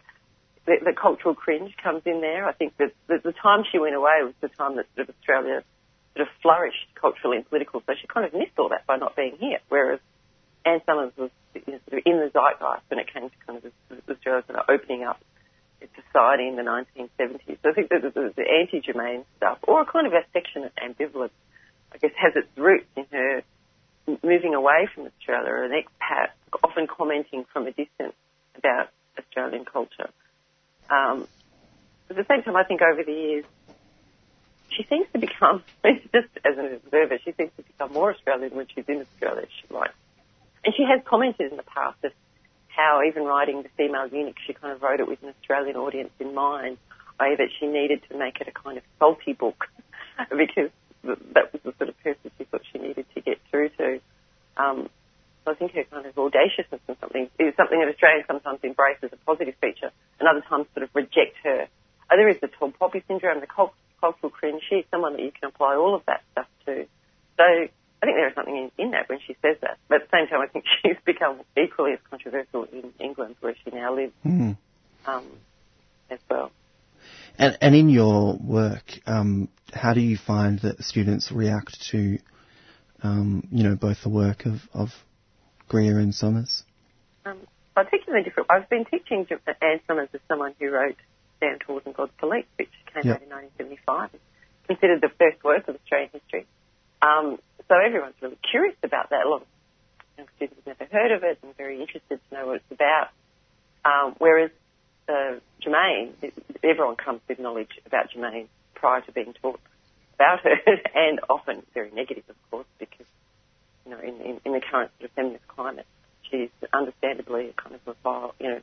[SPEAKER 13] the, the cultural cringe comes in there. I think that the, the time she went away was the time that sort of Australia sort of flourished culturally and politically, so she kind of missed all that by not being here. Whereas Anne Summers was you know, sort of in the zeitgeist when it came to kind of Australia sort of opening up its society in the 1970s. So I think that the, the anti-Germaine stuff, or a kind of affectionate ambivalence, I guess, has its roots in her moving away from Australia, an expat, often commenting from a distance about Australian culture. Um, at the same time, I think over the years, she seems to become, just as an observer, she seems to become more Australian when she's in Australia, she writes. And she has commented in the past of how even writing The Female Eunuch, she kind of wrote it with an Australian audience in mind, i.e. that she needed to make it a kind of salty book because that was the sort of person she thought she needed to get through to. Um, so I think her kind of audaciousness and something is something that Australians sometimes embrace as a positive feature and other times sort of reject her. Oh, there is the tall poppy syndrome, the cult, cultural cringe. She's someone that you can apply all of that stuff to. So I think there is something in, in that when she says that. But at the same time, I think she's become equally as controversial in England, where she now lives,
[SPEAKER 1] Mm.
[SPEAKER 13] um, as well.
[SPEAKER 1] And, and in your work, um, how do you find that students react to, um, you know, both the work of, of Greer and Summers?
[SPEAKER 13] Um, I teach them in different. I've been teaching Anne Summers as someone who wrote Damned Whores and God's Police, which came
[SPEAKER 1] Yep.
[SPEAKER 13] out in 1975, considered the first work of Australian history. Um, so everyone's really curious about that. A lot of young students have never heard of it and very interested to know what it's about. Um, whereas uh, Germaine, everyone comes with knowledge about Germaine prior to being taught about her, and often very negative, of course, because you know in, in, in the current sort of feminist climate, she's understandably kind of a vile, you know.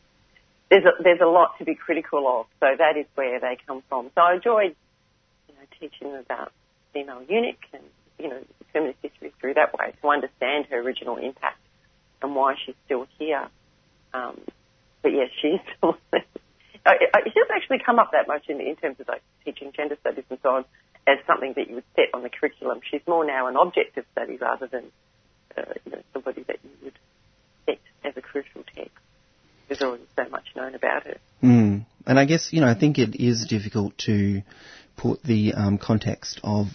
[SPEAKER 13] There's a, there's a lot to be critical of, so that is where they come from. So I enjoyed, you know, teaching about female eunuch and you know feminist history through that way to understand her original impact and why she's still here. Um, but yes, she's still. I- I- she doesn't actually come up that much in, in terms of like teaching gender studies and so on as something that you would set on the curriculum. She's more now an object of study rather than uh, you know, somebody that you would set as a crucial text. There's already so much known about her.
[SPEAKER 1] Mm. And I guess, you know, I think it is difficult to put the um, context of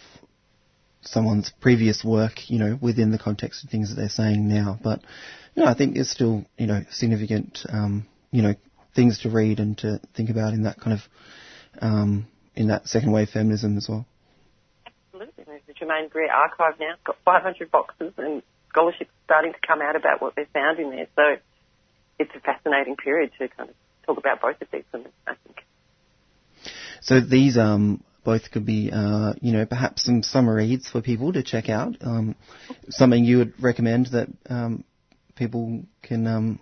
[SPEAKER 1] someone's previous work, you know, within the context of things that they're saying now. But, you know, I think there's still, you know, significant, um, you know, things to read and to think about in that kind of, um, in that second wave feminism as well.
[SPEAKER 13] Absolutely. The Germaine Greer archive now. Got 500 boxes and scholarships starting to come out about what they found in there. So it's a fascinating period to kind of talk about both of these women, I think.
[SPEAKER 1] So these um, both could be, uh, you know, perhaps some summer reads for people to check out. Um, something you would recommend that um, people can um,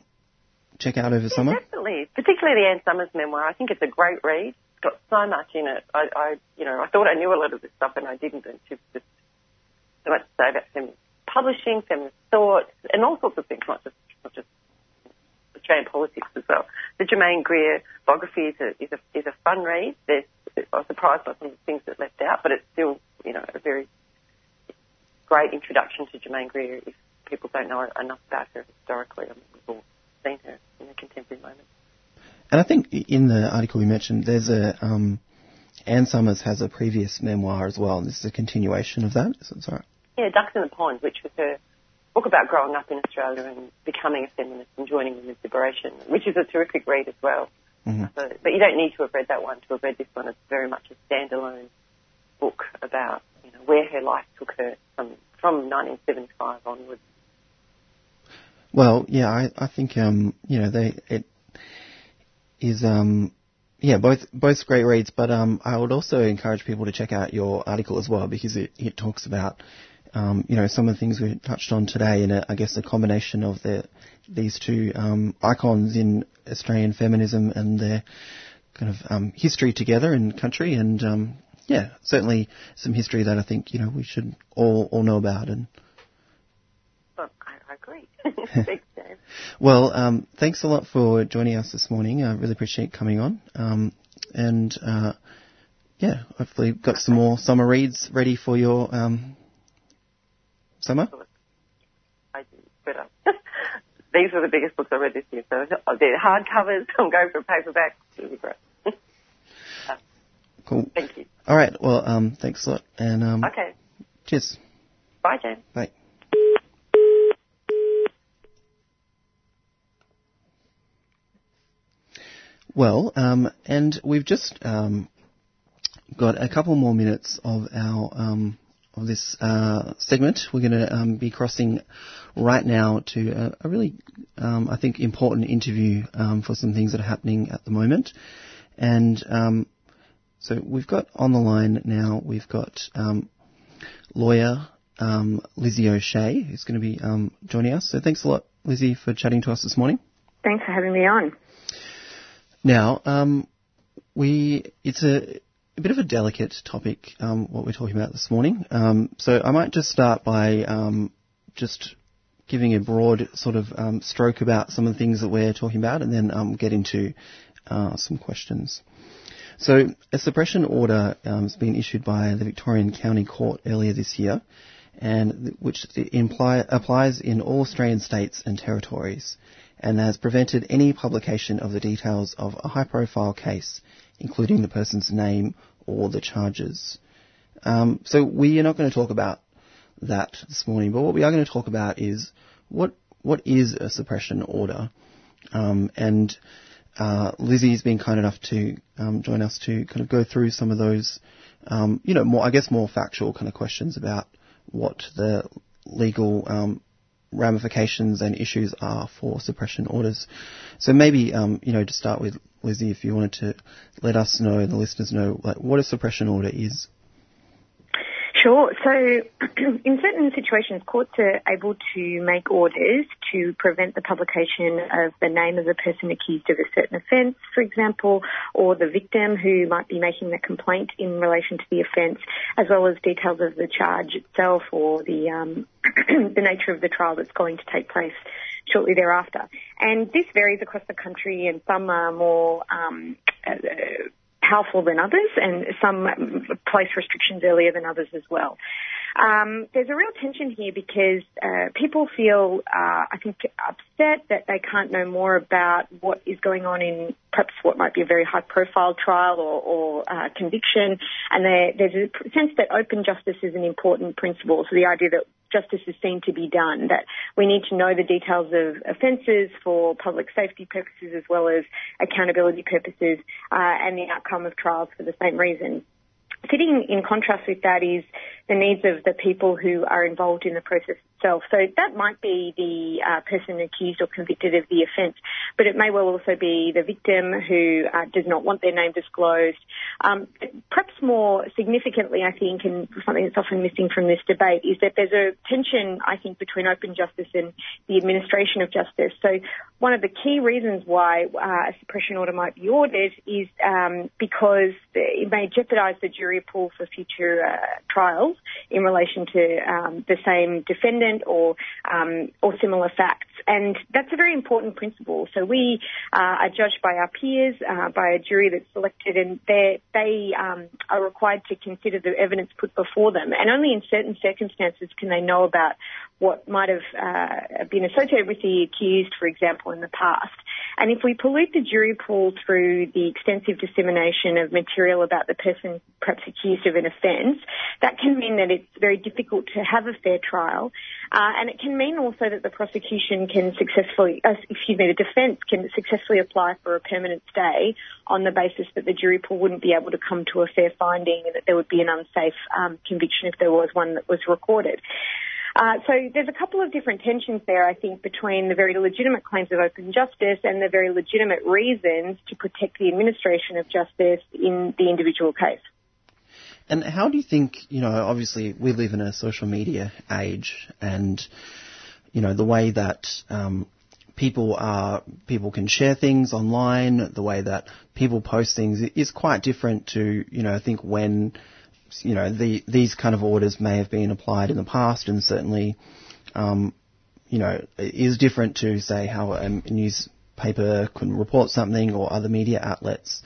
[SPEAKER 1] check out over summer.
[SPEAKER 13] Definitely, particularly the Anne Summers memoir. I think it's a great read. It's got so much in it. I, I you know, I thought I knew a lot of this stuff and I didn't. And she's just so much to say about feminist publishing, feminist thought, and all sorts of things, not just not just Australian politics as well. The Germaine Greer biography is a is a is a fun read. There's I was surprised by some of the things that left out, but it's still you know a very great introduction to Germaine Greer if people don't know enough about her historically. I mean, seen her in the contemporary moment.
[SPEAKER 1] And I think in the article you mentioned, there's a um, Anne Summers has a previous memoir as well, and this is a continuation of that. Is that sorry?
[SPEAKER 13] Yeah, Ducks in the Pond, which was her book about growing up in Australia and becoming a feminist and joining women's liberation, which is a terrific read as well.
[SPEAKER 1] Mm-hmm.
[SPEAKER 13] So, but you don't need to have read that one to have read this one. It's very much a standalone book about you know where her life took her from from 1975 onwards.
[SPEAKER 1] Well, yeah, I, I think um, you know they it is um, yeah both both great reads, but um, I would also encourage people to check out your article as well because it, it talks about um, you know some of the things we touched on today, and I guess a combination of the these two um, icons in Australian feminism and their kind of um, history together in country, and um, yeah, certainly some history that I think you know we should all all know about and.
[SPEAKER 13] Well, I, I agree. Thanks, Dave.
[SPEAKER 1] Well, um, thanks a lot for joining us this morning. I really appreciate coming on. Um, and uh, yeah, hopefully we've got some more summer reads ready for your um, summer.
[SPEAKER 13] I but uh, these are the biggest books I read this year. So they're hardcovers. I'm going for paperback. It'll be great.
[SPEAKER 1] Cool.
[SPEAKER 13] Thank you.
[SPEAKER 1] All right. Well, um, thanks a lot. And um,
[SPEAKER 13] Okay.
[SPEAKER 1] cheers.
[SPEAKER 13] Bye, James.
[SPEAKER 1] Bye. Well, um, and we've just um, got a couple more minutes of our um, of this uh, segment. We're going to um, be crossing right now to a, a really, um, I think, important interview um, for some things that are happening at the moment. And so we've got on the line now. We've got lawyer Lizzie O'Shea, who's going to be joining us. So thanks a lot, Lizzie, for chatting to us this morning.
[SPEAKER 14] Thanks for having me on.
[SPEAKER 1] Now, um, we it's a, a bit of a delicate topic um, what we're talking about this morning. Um, so I might just start by um, just giving a broad sort of um, stroke about some of the things that we're talking about, and then um, get into uh, some questions. So a suppression order has been issued by the Victorian County Court earlier this year, and which imply, applies in all Australian states and territories, and has prevented any publication of the details of a high-profile case, including the person's name or the charges. Um, so we are not going to talk about that this morning, but what we are going to talk about is what what is a suppression order, um, and uh, Lizzie's been kind enough to um, join us to kind of go through some of those, um, you know, more I guess more factual kind of questions about what the legal um, ramifications and issues are for suppression orders. So maybe, um, you know, to start with, Lizzie, if you wanted to let us know, the listeners know, like what a suppression order is.
[SPEAKER 14] Sure. So, in certain situations, courts are able to make orders to prevent the publication of the name of the person accused of a certain offence, for example, or the victim who might be making the complaint in relation to the offence, as well as details of the charge itself or the um, the nature of the trial that's going to take place shortly thereafter. And this varies across the country, and some are more um, uh, powerful than others, and some place restrictions earlier than others as well. Um, there's a real tension here because uh, people feel, uh, I think, upset that they can't know more about what is going on in perhaps what might be a very high-profile trial or, or uh, conviction, and there's a sense that open justice is an important principle. So the idea that justice is seen to be done, that we need to know the details of offences for public safety purposes as well as accountability purposes, uh, and the outcome of trials for the same reason. Sitting in contrast with that is the needs of the people who are involved in the process itself. So that might be the uh, person accused or convicted of the offence, but it may well also be the victim who uh, does not want their name disclosed. Um, perhaps more significantly, I think, and something that's often missing from this debate is that there's a tension, I think, between open justice and the administration of justice. So one of the key reasons why uh, a suppression order might be ordered is um, because it may jeopardise the jury pool for future uh, trials in relation to um, the same defendant or um, or similar facts. And that's a very important principle. So we uh, are judged by our peers, uh, by a jury that's selected, and they um, are required to consider the evidence put before them. And only in certain circumstances can they know about what might have uh, been associated with the accused, for example, in the past. And if we pollute the jury pool through the extensive dissemination of material about the person perhaps accused of an offence, that can mean that it's very difficult to have a fair trial. Uh, and it can mean also that the prosecution can successfully, uh, excuse me, the defence can successfully apply for a permanent stay on the basis that the jury pool wouldn't be able to come to a fair finding and that there would be an unsafe um, conviction if there was one that was recorded. Uh, so there's a couple of different tensions there, I think, between the very legitimate claims of open justice and the very legitimate reasons to protect the administration of justice in the individual case.
[SPEAKER 1] And how do you think, you know, obviously we live in a social media age and, you know, the way that um, people are, people can share things online, the way that people post things is quite different to, you know, I think when you know, the, these kind of orders may have been applied in the past and certainly, um, you know, is different to say how a newspaper can report something or other media outlets.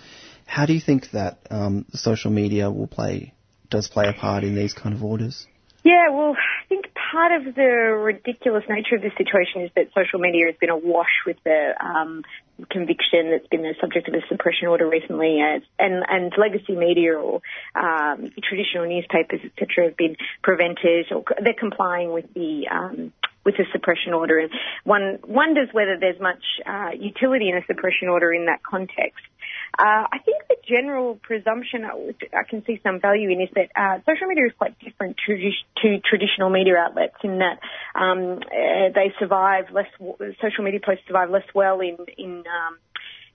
[SPEAKER 1] How do you think that um, social media will play, does play a part in these kind of orders?
[SPEAKER 14] Yeah, well, I think part of the ridiculous nature of this situation is that social media has been awash with the um, conviction that's been the subject of a suppression order recently, as, and and legacy media or um, traditional newspapers, etc., have been prevented or they're complying with the um, with a suppression order. And one wonders whether there's much uh, utility in a suppression order in that context. Uh, I think the general presumption I can see some value in is that uh, social media is quite different to, to traditional media outlets in that um, uh, they survive less. Social media posts survive less well in in um,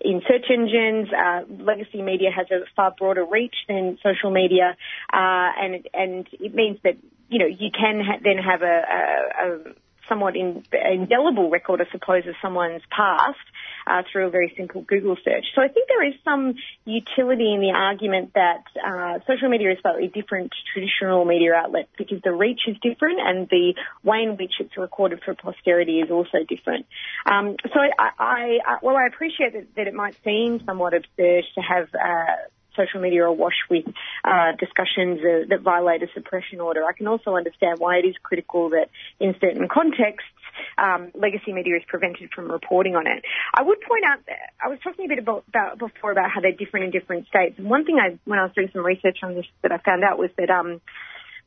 [SPEAKER 14] in search engines. Uh, legacy media has a far broader reach than social media, uh, and and it means that you know you can ha- then have a, a, a somewhat in, indelible record, I suppose, of someone's past uh, through a very simple Google search. So I think there is some utility in the argument that uh, social media is slightly different to traditional media outlets because the reach is different and the way in which it's recorded for posterity is also different. Um, so I, I, I, well, I appreciate that, that, it might seem somewhat absurd to have uh, social media are awash with uh, discussions uh, that violate a suppression order. I can also understand why it is critical that in certain contexts um, legacy media is prevented from reporting on it. I would point out that I was talking a bit about, about before about how they're different in different states. And one thing I, when I was doing some research on this, that I found out was that um,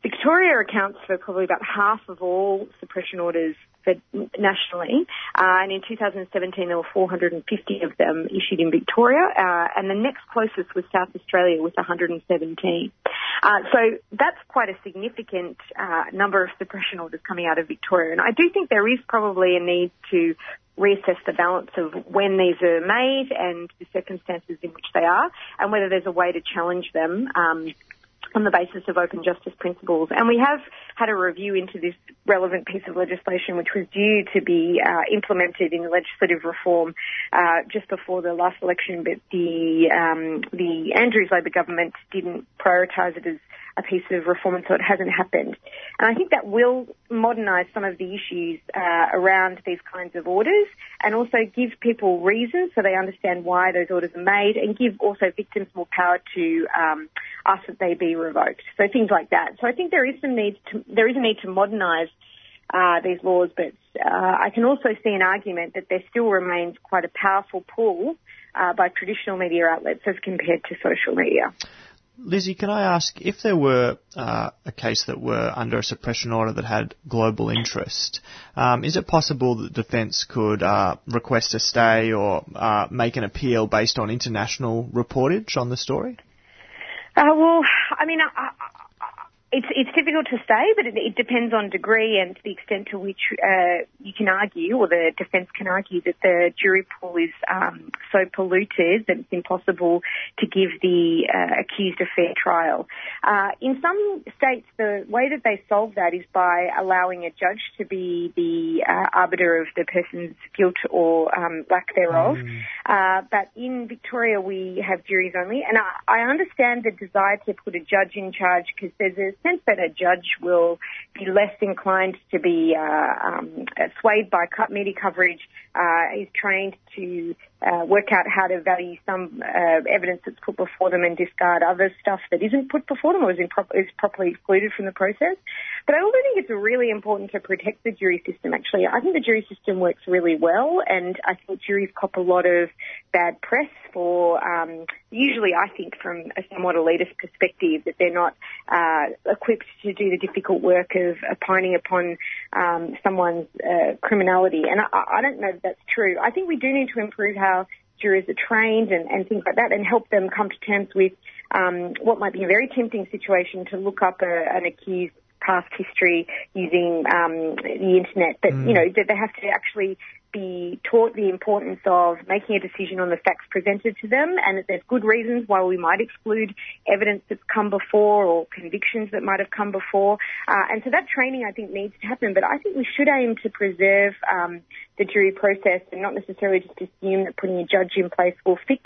[SPEAKER 14] Victoria accounts for probably about half of all suppression orders nationally, uh, and in 2017 there were 450 of them issued in Victoria, uh, and the next closest was South Australia with 117. Uh, so that's quite a significant uh, number of suppression orders coming out of Victoria, and I do think there is probably a need to reassess the balance of when these are made and the circumstances in which they are, and whether there's a way to challenge them. Um, on the basis of open justice principles. And we have had a review into this relevant piece of legislation, which was due to be uh, implemented in legislative reform uh, just before the last election, but the um, the Andrews Labor government didn't prioritise it as a piece of reform, so it hasn't happened. And I think that will modernise some of the issues uh, around these kinds of orders, and also give people reasons so they understand why those orders are made, and give also victims more power to um, ask that they be revoked. So things like that. So I think there is some need to there is a need to modernise uh, these laws, but uh, I can also see an argument that there still remains quite a powerful pull uh, by traditional media outlets as compared to social media.
[SPEAKER 2] Lizzie, can I ask if there were uh, a case that were under a suppression order that had global interest, um, is it possible that defence could uh, request a stay or uh, make an appeal based on international reportage on the story?
[SPEAKER 14] Uh, well, I mean, I, it's it's difficult to say, but it, it, depends on degree and the extent to which uh, you can argue, or the defence can argue, that the jury pool is um, so polluted that it's impossible to give the uh, accused a fair trial. Uh, in some states, the way that they solve that is by allowing a judge to be the uh, arbiter of the person's guilt or um, lack thereof. Mm. Uh, but in Victoria, we have juries only, and I, I understand the desire to put a judge in charge because there's a sense that a judge will be less inclined to be uh, um, swayed by cut media coverage. Uh, is trained to uh, work out how to value some uh, evidence that's put before them and discard other stuff that isn't put before them or is, impro- is properly excluded from the process. But I also think it's really important to protect the jury system. Actually, I think the jury system works really well, and I think juries cop a lot of bad press for um, usually, I think, from a somewhat elitist perspective, that they're not uh, equipped to do the difficult work of opining upon um, someone's uh, criminality. And I, I don't know that that's true. I think we do need to improve how jurors are trained and, and things like that and help them come to terms with um, what might be a very tempting situation to look up a, an accused past history using um, the internet, but mm. you know that they have to actually be taught the importance of making a decision on the facts presented to them and that there's good reasons why we might exclude evidence that's come before or convictions that might have come before. Uh, and so that training I think needs to happen, but I think we should aim to preserve um, the jury process and not necessarily just assume that putting a judge in place will fix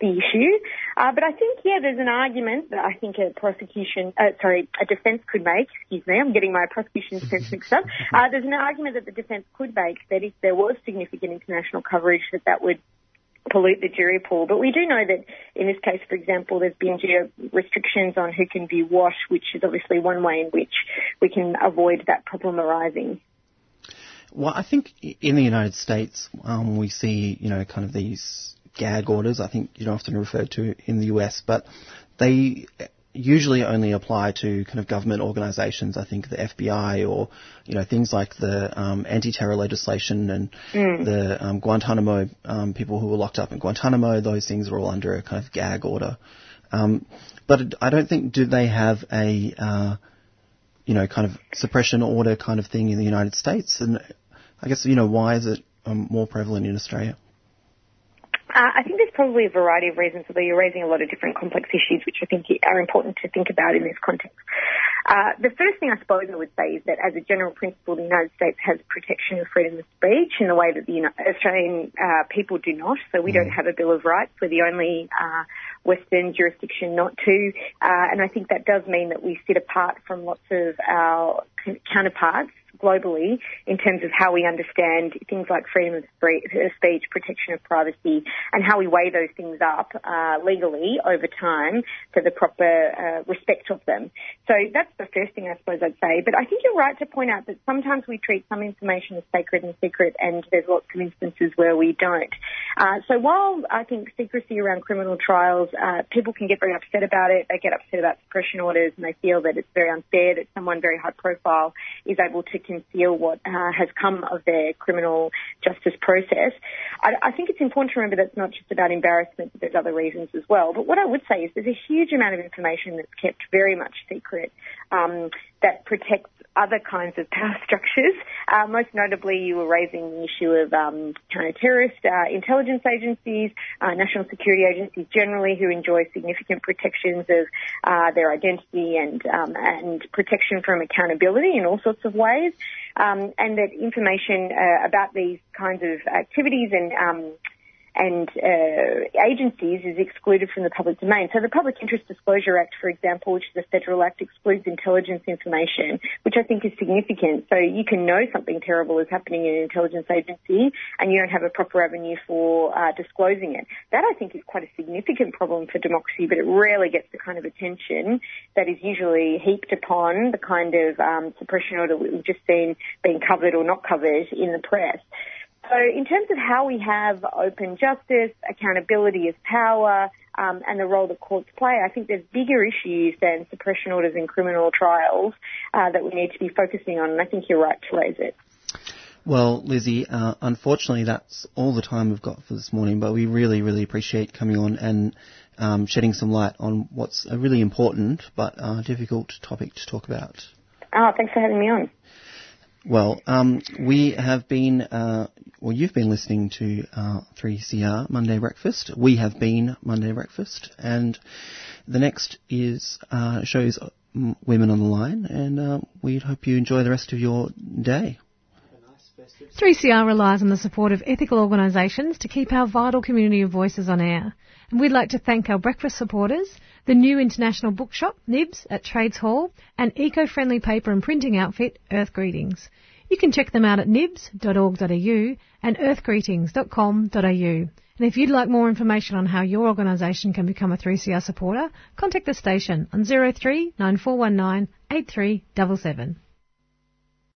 [SPEAKER 14] the issue. Uh, but I think, yeah, there's an argument that I think a prosecution, uh, sorry, a defence could make, excuse me, I'm getting my prosecution defence mixed up. Uh, there's an argument that the defence could make that if there was significant international coverage that that would pollute the jury pool. But we do know that in this case, for example, there's been geo restrictions on who can view WASH, which is obviously one way in which we can avoid that problem arising.
[SPEAKER 1] Well, I think in the United States, um, we see, you know, kind of these gag orders, I think you know, often referred to in the US, but they usually only apply to kind of government organisations. I think the FBI or you know things like the um, anti-terror legislation and mm. the um, Guantanamo um, people who were locked up in Guantanamo. Those things are all under a kind of gag order. Um, but I don't think do they have a uh, you know kind of suppression order kind of thing in the United States. And I guess you know why is it um, more prevalent in Australia?
[SPEAKER 14] Uh, I think there's probably a variety of reasons, although you're raising a lot of different complex issues, which I think are important to think about in this context. Uh, the first thing I suppose I would say is that as a general principle, the United States has protection of freedom of speech in the way that the Australian uh, people do not. So we don't mm. have a Bill of Rights. We're the only uh, Western jurisdiction not to. Uh, and I think that does mean that we sit apart from lots of our counterparts globally in terms of how we understand things like freedom of speech, protection of privacy, and how we weigh those things up uh, legally over time for the proper uh, respect of them. So that's the first thing I suppose I'd say. But I think you're right to point out that sometimes we treat some information as sacred and secret, and there's lots of instances where we don't. Uh, so while I think secrecy around criminal trials, uh, people can get very upset about it. They get upset about suppression orders, and they feel that it's very unfair that someone very high profile is able to conceal what uh, has come of their criminal justice process. I, I, think it's important to remember that it's not just about embarrassment, there's other reasons as well. But what I would say is there's a huge amount of information that's kept very much secret um, that protects other kinds of power structures. Uh, most notably, you were raising the issue of um, counter-terrorist uh, intelligence agencies, uh, national security agencies generally, who enjoy significant protections of uh, their identity and um, and protection from accountability in all sorts of ways, um, and that information uh, about these kinds of activities and um, and uh, agencies is excluded from the public domain. So the Public Interest Disclosure Act, for example, which is a federal act, excludes intelligence information, which I think is significant. So you can know something terrible is happening in an intelligence agency and you don't have a proper avenue for uh, disclosing it. That I think is quite a significant problem for democracy, but it rarely gets the kind of attention that is usually heaped upon the kind of um, suppression order we've just seen being covered or not covered in the press. So in terms of how we have open justice, accountability of power, um, and the role that courts play, I think there's bigger issues than suppression orders in criminal trials uh, that we need to be focusing on, and I think you're right to raise it.
[SPEAKER 1] Well, Lizzie, uh, unfortunately, that's all the time we've got for this morning, but we really, really appreciate coming on and um, shedding some light on what's a really important but uh, difficult topic to talk about.
[SPEAKER 14] Oh, thanks for having me on.
[SPEAKER 1] Well, um, we have been, uh, well, you've been listening to uh, 3CR Monday Breakfast. We have been Monday Breakfast, and the next is uh, shows Women on the Line, and uh, we hope you enjoy the rest of your day.
[SPEAKER 15] 3CR relies on the support of ethical organisations to keep our vital community of voices on air. We'd like to thank our breakfast supporters, the new international bookshop, Nibs, at Trades Hall, and eco-friendly paper and printing outfit, Earth Greetings. You can check them out at nibs.org.au and earthgreetings.com.au. And if you'd like more information on how your organisation can become a 3CR supporter, contact the station on 03 9419 8377.